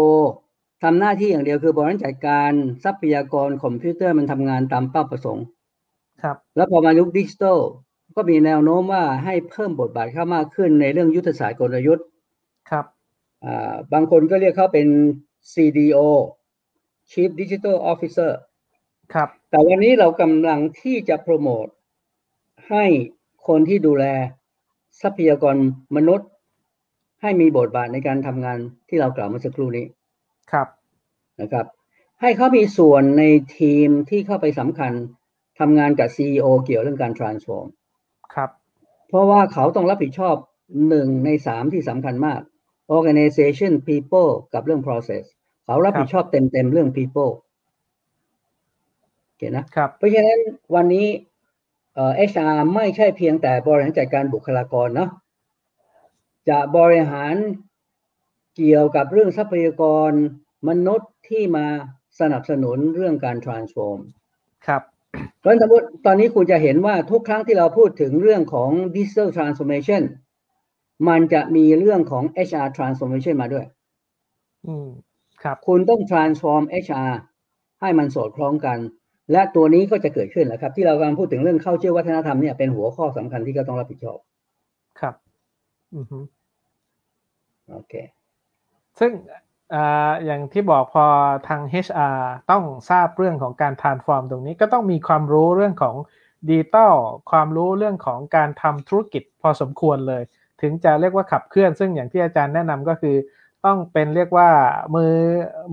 ทำหน้าที่อย่างเดียวคือบริหารจัดการทรัพยากรคอมพิวเตอร์มันทำงานตามเป้าประสงค์ ครับ แล้วพอมายุคดิจิทัลก็มีแนวโน้มว่าให้เพิ่มบทบาทเข้ามากขึ้นในเรื่องยุทธศาสตร์กลยุทธ์ครับอ่าบางคนก็เรียกเขาเป็น CDO Chief Digital Officer ครับ แต่วันนี้เรากำลังที่จะโปรโมทให้คนที่ดูแลทรัพยากรมนุษย์ ให้มีบทบาทในการทำงานที่เรากล่าวเมื่อสักครู่นี้ครับนะครับ ให้เขามีส่วนในทีมที่เข้าไปสำคัญ ทำงานกับ CEO เกี่ยวเรื่องการ transform ครับ เพราะว่าเขาต้องรับผิดชอบหนึ่งในสามที่สำคัญมาก organization people กับเรื่อง process เขารับผิดชอบเต็มๆเรื่อง people โอเคนะครับ เพราะฉะนั้นวันนี้เอ่อ HR ไม่ใช่เพียงแต่บริหารจัดการบุคลากรเนาะจะบริหารเกี่ยวกับเรื่องทรัพยากรมนุษย์ที่มาสนับสนุนเรื่องการ transform ครับ เพราะฉะนั้นสมมติตอนนี้คุณจะเห็นว่าทุกครั้งที่เราพูดถึงเรื่องของ digital transformation มันจะมีเรื่องของ HR transformation มาด้วย อืม ครับ คุณต้อง transform HR ให้มันสอดคล้องกัน และตัวนี้ก็จะเกิดขึ้นแหละครับ ที่เรากำลังพูดถึงเรื่องเข้าเชื่อวัฒนธรรมเนี่ยเป็นหัวข้อสำคัญที่ก็ต้องรับผิดชอบ ครับ อือฮึโอเค ซึ่ง อย่างที่บอกพอทาง HR ต้องทราบเรื่องของการ transform ตรงนี้ก็ต้องมีความรู้เรื่องของดิจิตอลความรู้เรื่องของการทำธุรกิจพอสมควรเลย ถึงจะเรียกว่าขับเคลื่อน ซึ่งอย่างที่อาจารย์แนะนำก็คือ ต้องเป็นเรียกว่ามือ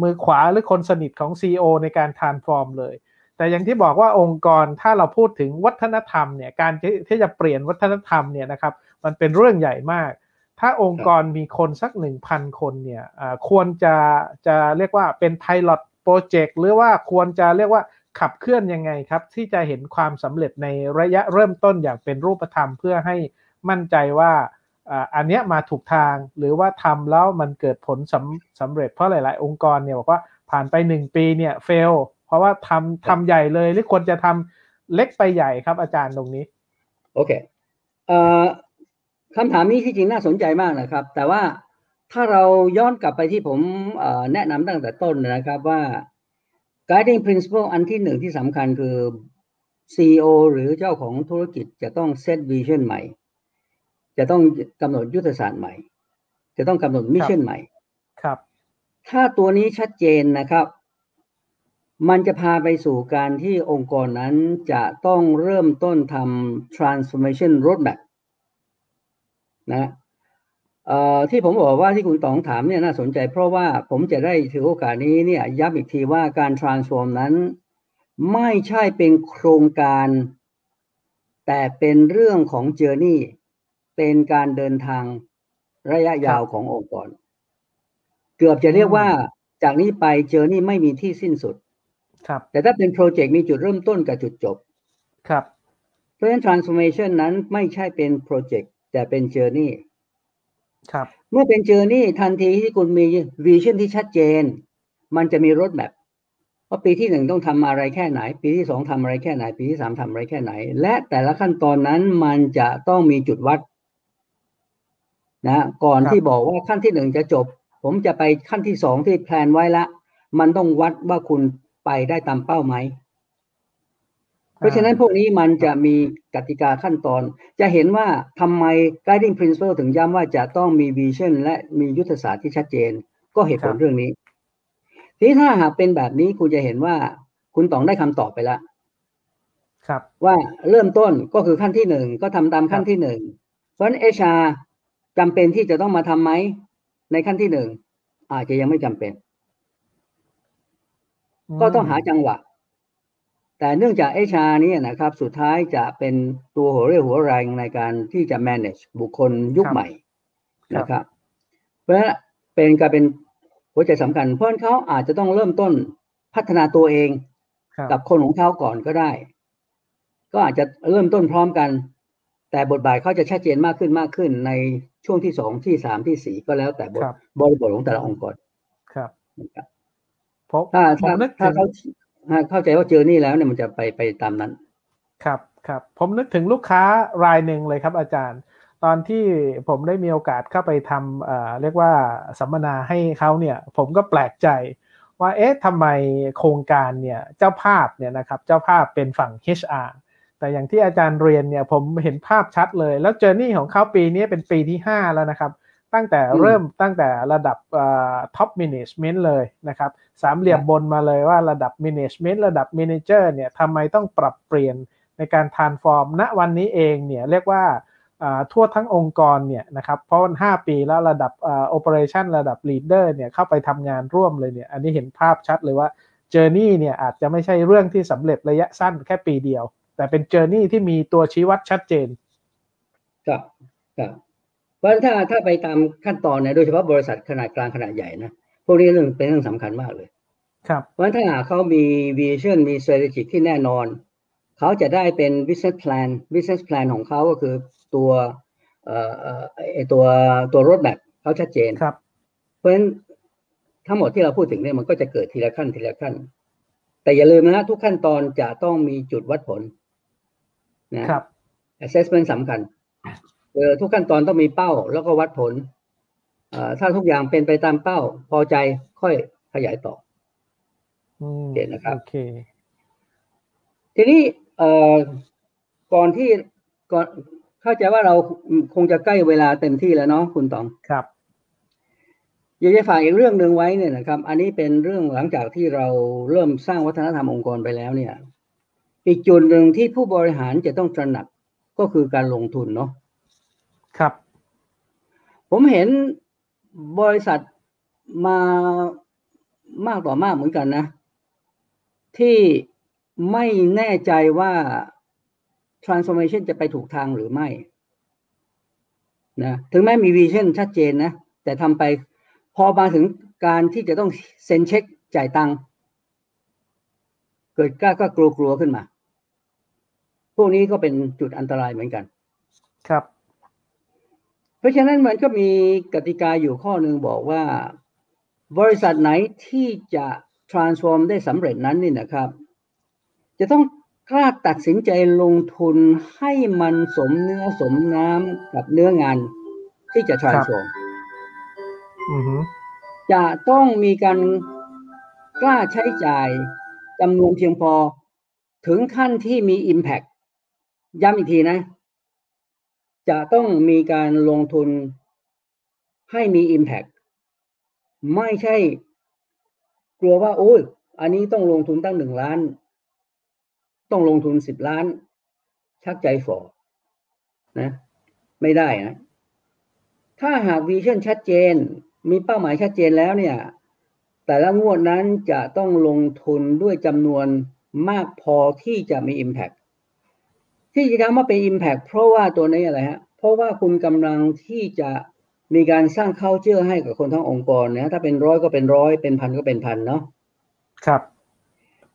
มือขวาหรือคนสนิทของ CEO ในการ transform เลย แต่อย่างที่บอกว่าองค์กรถ้าเราพูดถึงวัฒนธรรมเนี่ยการที่จะเปลี่ยนวัฒนธรรมเนี่ยนะครับมันเป็นเรื่องใหญ่มาก ถ้าองค์กรมีคนสักหนึ่งพันคนเนี่ยอ่าควรจะจะเรียกว่าเป็น pilot project หรือว่าควรจะเรียกว่าขับเคลื่อนยังไงครับ ที่จะเห็นความสำเร็จในระยะเริ่มต้นอย่างเป็นรูปธรรมเพื่อให้มั่นใจว่าอ่าอันเนี้ยมาถูกทางหรือว่าทำแล้วมันเกิดผลสำสำเร็จเพราะหลาย ๆ องค์กรเนี่ยบอกว่าผ่านไปหนึ่งปีเนี่ยเฟลเพราะว่าทำทำใหญ่เลยหรือควรจะทำเล็กไปใหญ่ครับอาจารย์ตรงนี้โอเคเอ่อ คำถามนี้ที่จริงน่าสนใจมากนะครับ แต่ว่าถ้าเราย้อนกลับไปที่ผมเอ่อแนะนำตั้งแต่ต้นนะครับว่า guiding principle อันที่หนึ่งที่สำคัญคือ CEO หรือเจ้าของธุรกิจจะต้อง set vision ใหม่ จะต้องกำหนดยุทธศาสตร์ใหม่ จะต้องกำหนด mission ใหม่ ครับ ถ้าตัวนี้ชัดเจนนะครับ มันจะพาไปสู่การที่องค์กรนั้นจะต้องเริ่มต้นทำ transformation roadmap นะเอ่อที่ผมบอกว่าที่คุณต๋องถามเนี่ยน่าสนใจ เพราะว่าผมจะได้ถือโอกาสนี้เนี่ยย้ำอีกทีว่าการ transform นั้น ไม่ใช่เป็นโครงการ แต่เป็นเรื่องของ journey เป็นการเดินทางระยะยาวขององค์กร เกือบจะเรียกว่าจากนี้ไปเจอนี่ไม่มีที่สิ้นสุด ครับ แต่ถ้าเป็นโปรเจกต์มีจุดเริ่มต้นกับจุดจบ ครับเพราะฉะนั้น transformation นั้นไม่ใช่เป็นโปรเจกต์ แต่เป็น journey ครับ เมื่อเป็น journey ทันทีที่คุณมี vision ที่ชัดเจน มันจะมี road map ว่าปีที่หนึ่งต้องทำอะไรแค่ไหน ปีที่สองทำอะไรแค่ไหน ปีที่สามทำอะไรแค่ไหน และแต่ละขั้นตอนนั้นมันจะต้องมีจุดวัด นะ ก่อนครับที่บอกว่าขั้นที่หนึ่งจะจบ ผมจะไปขั้นที่สองที่แพลนไว้ละ มันต้องวัดว่าคุณไปได้ตามเป้าไหม เพราะฉะนั้นพวกนี้มันจะมีกติกาขั้นตอน จะเห็นว่าทำไม guiding principle ถึงย้ำว่าจะต้องมี vision และมียุทธศาสตร์ที่ชัดเจน ก็เหตุผลครับเรื่องนี้ ทีนี้ถ้าหากเป็นแบบนี้คุณจะเห็นว่าคุณต๋องได้คำตอบไปแล้วครับว่าเริ่มต้นก็คือขั้นที่หนึ่งก็ทำตามขั้นครับที่หนึ่งเพราะฉะนั้นเอชาจำเป็นที่จะต้องมาทำไหมในขั้นที่หนึ่งอาจจะยังไม่จำเป็น ก็ต้องหาจังหวะ แต่เนื่องจากเอชานี่ยนะครับ สุดท้ายจะเป็นตัวหัวเรี่ยวหัวแรงในการที่จะ manage บุคคลยุคใหม่นะครับ เพราะฉะนั้นเป็นการเป็นหัวใจสำคัญ เพราะฉะนั้นเขาอาจจะต้องเริ่มต้นพัฒนาตัวเองครับกับคนของเขาก่อนก็ได้ ก็อาจจะเริ่มต้นพร้อมกัน แต่บทบาทเขาจะชัดเจนมากขึ้นมากขึ้นในช่วงที่สองที่สามที่สี่ก็แล้วแต่บทครับบริบทของแต่ละองค์กรครับนะครับผมถ้าผมถ้านึกถ้าถึงเขา ถ้าเข้าใจว่าเจอนี่แล้วเนี่ยมันจะไปไปตามนั้น ครับครับผมนึกถึงลูกค้ารายหนึ่งเลยครับอาจารย์ ตอนที่ผมได้มีโอกาสเข้าไปทำเอ่อเรียกว่าสัมมนาให้เขาเนี่ย ผมก็แปลกใจว่าเอ๊ะทำไมโครงการเนี่ยเจ้าภาพเนี่ยนะครับเจ้าภาพเป็นฝั่ง HR แต่อย่างที่อาจารย์เรียนเนี่ยผมเห็นภาพชัดเลย แล้ว journey ของเขาปีนี้เป็นปีที่ 5 แล้วนะครับ ตั้งแต่เริ่มตั้งแต่ระดับ top management เลยนะครับสามเหลี่ยมบนมาเลยว่าระดับ management ระดับ manager เนี่ยทำไมต้องปรับเปลี่ยนในการ transform ณวันนี้เองเนี่ยเรียกว่าทั่วทั้งองค์กรเนี่ยนะครับเพราะมันห้าปีแล้วระดับ operation ระดับ leader เนี่ยเข้าไปทำงานร่วมเลยเนี่ยอันนี้เห็นภาพชัดเลยว่า journey เนี่ยอาจจะไม่ใช่เรื่องที่สำเร็จระยะสั้นแค่ปีเดียว แต่เป็น journey ที่มีตัวชี้วัดชัดเจนครับครับ เพราะถ้าถ้าไปตามขั้นตอนเนี่ยโดยเฉพาะบริษัทขนาดกลางขนาดใหญ่นะพวกนี้เรื่องเป็นเรื่องสำคัญมากเลย ครับเพราะถ้าเขามี vision มี strategy ที่แน่นอน เขาจะได้เป็น business plan business plan ของเขาก็คือตัวเอ่อไอตัวตัว roadmap เขาชัดเจนครับ เพราะฉะนั้นทั้งหมดที่เราพูดถึงเนี่ยมันก็จะเกิดทีละขั้นทีละขั้น แต่อย่าลืมนะทุกขั้นตอนจะต้องมีจุดวัดผลนะครับ assessment สำคัญ เออทุกขั้นตอนต้องมีเป้า แล้วก็วัดผลเอ่อถ้าทุกอย่างเป็นไปตามเป้า พอใจค่อยขยายต่ออืมเห็นนะครับโอเคทีนี้เอ่อก่อนที่ก่อนเข้าใจว่าเราคงจะใกล้เวลาเต็มที่แล้วเนาะคุณต๋องครับอยากจะฝากอีกเรื่องหนึ่งไว้เนี่ยนะครับ อันนี้เป็นเรื่องหลังจากที่เราเริ่มสร้างวัฒนธรรมองค์กรไปแล้วเนี่ย อีกจุดหนึ่งที่ผู้บริหารจะต้องตระหนักก็คือการลงทุนเนาะ ครับ ผมเห็นบริษัทมามากต่อมากเหมือนกันนะ ที่ไม่แน่ใจว่า transformation จะไปถูกทางหรือไม่นะถึงแม้มีวิชั่นชัดเจนนะ แต่ทำไปพอมาถึงการที่จะต้องเซ็นเช็คจ่ายตังค์เกิดกล้าก็กลัวกลัวๆขึ้นมา พวกนี้ก็เป็นจุดอันตรายเหมือนกัน ครับ เพราะฉะนั้นมันก็มีกติกาอยู่ข้อหนึ่งบอกว่า บริษัทไหนที่จะ transform ได้สำเร็จนั้นนี่นะครับ จะต้องกล้าตัดสินใจลงทุนให้มันสมเนื้อสมน้ำกับเนื้องานที่จะ transform อือฮึจะต้องมีการกล้าใช้จ่ายจำนวนเพียงพอถึงขั้นที่มี Impact ย้ำอีกทีนะ จะต้องมีการลงทุนให้มี Impact ไม่ใช่ กลัวว่าโอ้ยอันนี้ต้องลงทุนตั้งหนึ่งล้าน ต้องลงทุนสิบล้าน ชักใจฝ่อนะ ไม่ได้นะ ถ้าหากวิชั่นชัดเจน มีเป้าหมายชัดเจนแล้วเนี่ย แต่ละงวดนั้นจะต้องลงทุนด้วยจำนวนมากพอที่จะมี Impact ที่จะคำว่าเป็น Impact เพราะว่าตัวนี้อะไรฮะ เพราะว่าคุณกำลังที่จะมีการสร้าง culture ให้กับคนทั้งองค์กรนะถ้าเป็นร้อยก็เป็นร้อยเป็นพันก็เป็นพันเนาะครับ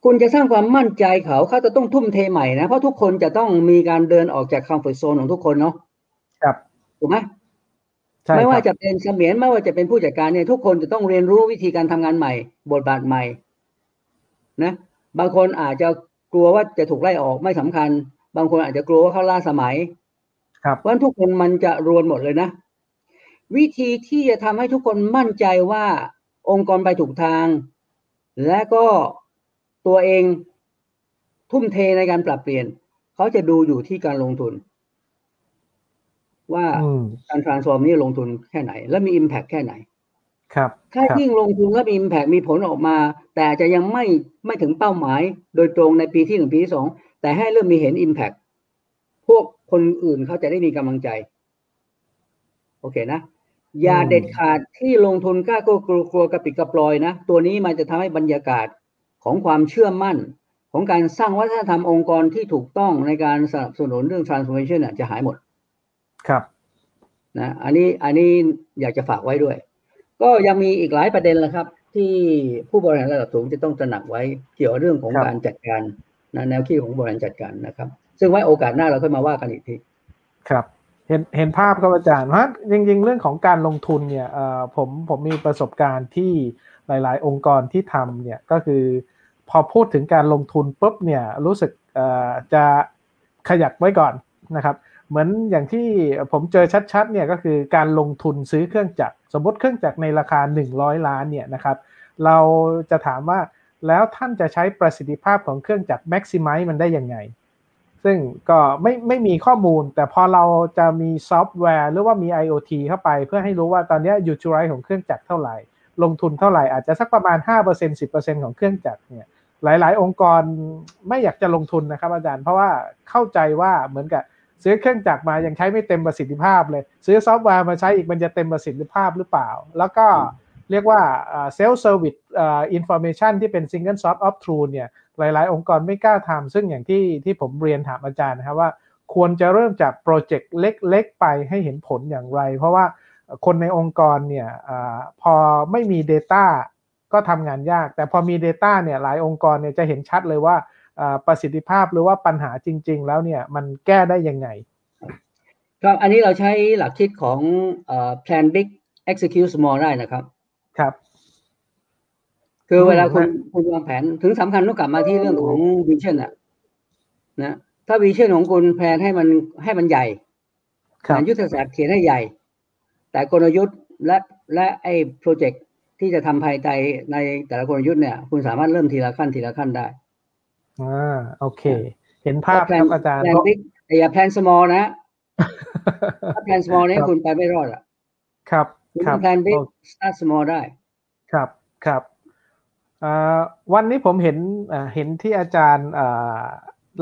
คุณจะสร้างความมั่นใจเขาเขาจะต้องทุ่มเทใหม่นะ เพราะทุกคนจะต้องมีการเดินออกจาก comfort zone ของทุกคนเนาะครับถูกไหมใช่ไม่ว่าครับจะเป็นเสมียนไม่ว่าจะเป็นผู้จัดการเนี่ยทุกคนจะต้องเรียนรู้วิธีการทำงานใหม่ บทบาทใหม่ นะ บางคนอาจจะกลัวว่าจะถูกไล่ออกไม่สำคัญ บางคนอาจจะกลัวว่าเขาล่าสมัย ครับเพราะฉะนั้นทุกคนมันจะรวนหมดเลยนะ วิธีที่จะทำให้ทุกคนมั่นใจว่าองค์กรไปถูกทาง และก็ตัวเองทุ่มเทในการปรับเปลี่ยน เขาจะดูอยู่ที่การลงทุน ว่าอืมการ transform นี่ลงทุนแค่ไหน และมี impact แค่ไหน ครับถ้าครับยิ่งลงทุนแล้วมี impact มีผลออกมา แต่อาจจะยังไม่ไม่ถึงเป้าหมาย โดยตรงในปีที่หนึ่งปีที่สอง แต่ให้เริ่มมีเห็น impact พวกคนอื่นเขาจะได้มีกำลังใจ โอเคนะ อย่าอืมเด็ดขาดที่ลงทุนกล้ากลัวกลัวกลัวกระปิดกระปลอยนะ ตัวนี้มันจะทำให้บรรยากาศของความเชื่อมั่น ของการสร้างวัฒนธรรมองค์กรที่ถูกต้องในการสนับสนุนเรื่อง transformation น่ะจะหายหมด ครับนะอันนี้อันนี้อยากจะฝากไว้ด้วย ก็ยังมีอีกหลายประเด็นแหละครับ ที่ผู้บริหารระดับสูงจะต้องตระหนักไว้เกี่ยวกับเรื่องของครับการจัดการ นะแนวคิดของบริหารจัดการนะครับ ซึ่งไว้โอกาสหน้าเราค่อยมาว่ากันอีกทีครับเห็นเห็นภาพครับอาจารย์เพราะจริงๆ เรื่องของการลงทุนเนี่ยผมผมมีประสบการณ์ที่หลายๆ องค์กรที่ทำเนี่ยก็คือพอพูดถึงการลงทุนปุ๊บเนี่ยรู้สึกจะขยักไว้ก่อนนะครับ เหมือนอย่างที่ผมเจอชัดๆเนี่ยก็คือการลงทุนซื้อเครื่องจักรสมมติเครื่องจักรในราคา 100 ล้านเนี่ยนะครับ เราจะถามว่า แล้วท่านจะใช้ประสิทธิภาพของเครื่องจักร maximize มันได้ยังไง ซึ่งก็ไม่ไม่มีข้อมูล แต่พอเราจะมีซอฟต์แวร์ หรือว่ามี IoT เข้าไป เพื่อให้รู้ว่าตอนนี้ utilize ของเครื่องจักรเท่าไหร่ ลงทุนเท่าไหร่ อาจจะสักประมาณ 5% 10%ของเครื่องจักรเนี่ยหลาย ๆ องค์กรไม่อยากจะลงทุนนะครับอาจารย์เพราะว่าเข้าใจว่าเหมือนกับซื้อเครื่องจักรมายังใช้ไม่เต็มประสิทธิภาพเลย ซื้อซอฟต์แวร์มาใช้อีกมันจะเต็มประสิทธิภาพหรือเปล่า แล้วก็ เรียกว่า self-service information ที่เป็น single source of truth เนี่ยหลาย ๆ องค์กรไม่กล้าทำซึ่งอย่างที่ที่ผมเรียนถามอาจารย์นะครับว่า ควรจะเริ่มจากโปรเจกต์เล็ก ๆ ไปให้เห็นผลอย่างไร เพราะว่าคนในองค์กรเนี่ยอพอไม่มี Data ก็ทำงานยาก แต่พอมี Data เนี่ยหลายองค์กรเนี่ยจะเห็นชัดเลยว่าประสิทธิภาพหรือว่าปัญหาจริง ๆ แล้วเนี่ยมันแก้ได้ยังไงครับอันนี้เราใช้หลักคิดของ plan big execute small ได้นะครับ ครับ คือเวลาคุณคุณวางแผนถึงสำคัญต้องกลับมาที่เรื่องของvision อะนะถ้า vision ของคุณ plan ให้มันให้มันใหญ่ครับยุทธศาสตร์เขียนให้ใหญ่ แต่กลยุทธ์และและไอ้โปรเจกต์ที่จะทำภายในในแต่ละกลยุทธ์เนี่ย คุณสามารถเริ่มทีละขั้นทีละขั้นได้อ่าโอเค เห็นภาพครับอาจารย์ plan big แต่อย่าแพลน small นะถ้าแพลน small เนี่ยคุณไปไม่รอดอะ ครับ คุณครับแพลนบิ๊ก start small ได้ ครับครับวันนี้ผมเห็นเห็นที่อาจารย์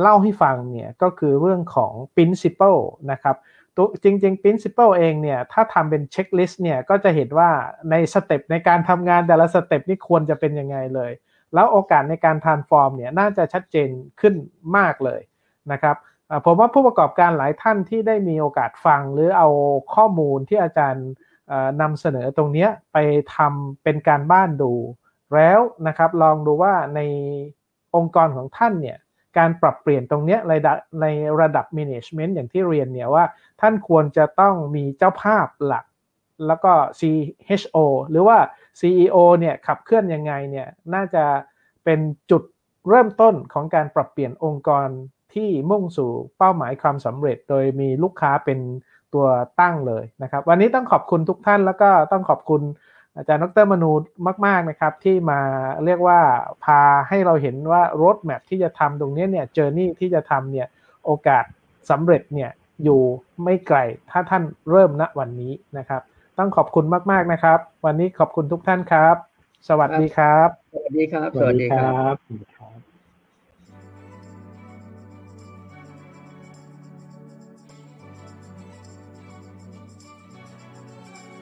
เล่าให้ฟังเนี่ยก็คือเรื่องของ principle นะครับตัวจริงๆ principle เองเนี่ยถ้าทำเป็นเช็คลิสต์เนี่ยก็จะเห็นว่าในสเต็ปในการทำงานแต่ละสเต็ปนี่ควรจะเป็นยังไงเลย แล้วโอกาสในการ transform เนี่ยน่าจะชัดเจนขึ้นมากเลยนะครับผมว่าผู้ประกอบการหลายท่านที่ได้มีโอกาสฟังหรือเอาข้อมูลที่อาจารย์ นำเสนอตรงนี้ไปทำเป็นการบ้านดู แล้วนะครับลองดูว่าในองค์กรของท่านเนี่ยการปรับเปลี่ยนตรงนี้ในระดับในระดับ management อย่างที่เรียนเนี่ยว่าท่านควรจะต้องมีเจ้าภาพหลัก แล้วก็ CHO หรือว่า CEO เนี่ยขับเคลื่อนยังไงเนี่ยน่าจะเป็นจุดเริ่มต้นของการปรับเปลี่ยนองค์กรที่มุ่งสู่เป้าหมายความสำเร็จ โดยมีลูกค้าเป็น ตัวตั้งเลยนะครับ วันนี้ต้องขอบคุณทุกท่านแล้วก็ต้องขอบคุณอาจารย์ดรมนูมาก ๆนะครับ ที่มาเรียกว่าพาให้เราเห็นว่ารถแมพที่จะทำตรงนี้เนี่ยเจอร์นี่ที่จะทำเนี่ยโอกาสสำเร็จเนี่ยอยู่ไม่ไกลถ้าท่านเริ่มณวันนี้นะครับ ต้องขอบคุณมาก ๆนะครับ วันนี้ขอบคุณทุกท่านครับ สวัสดีครับ สวัสดีครับ สวัสดีครับ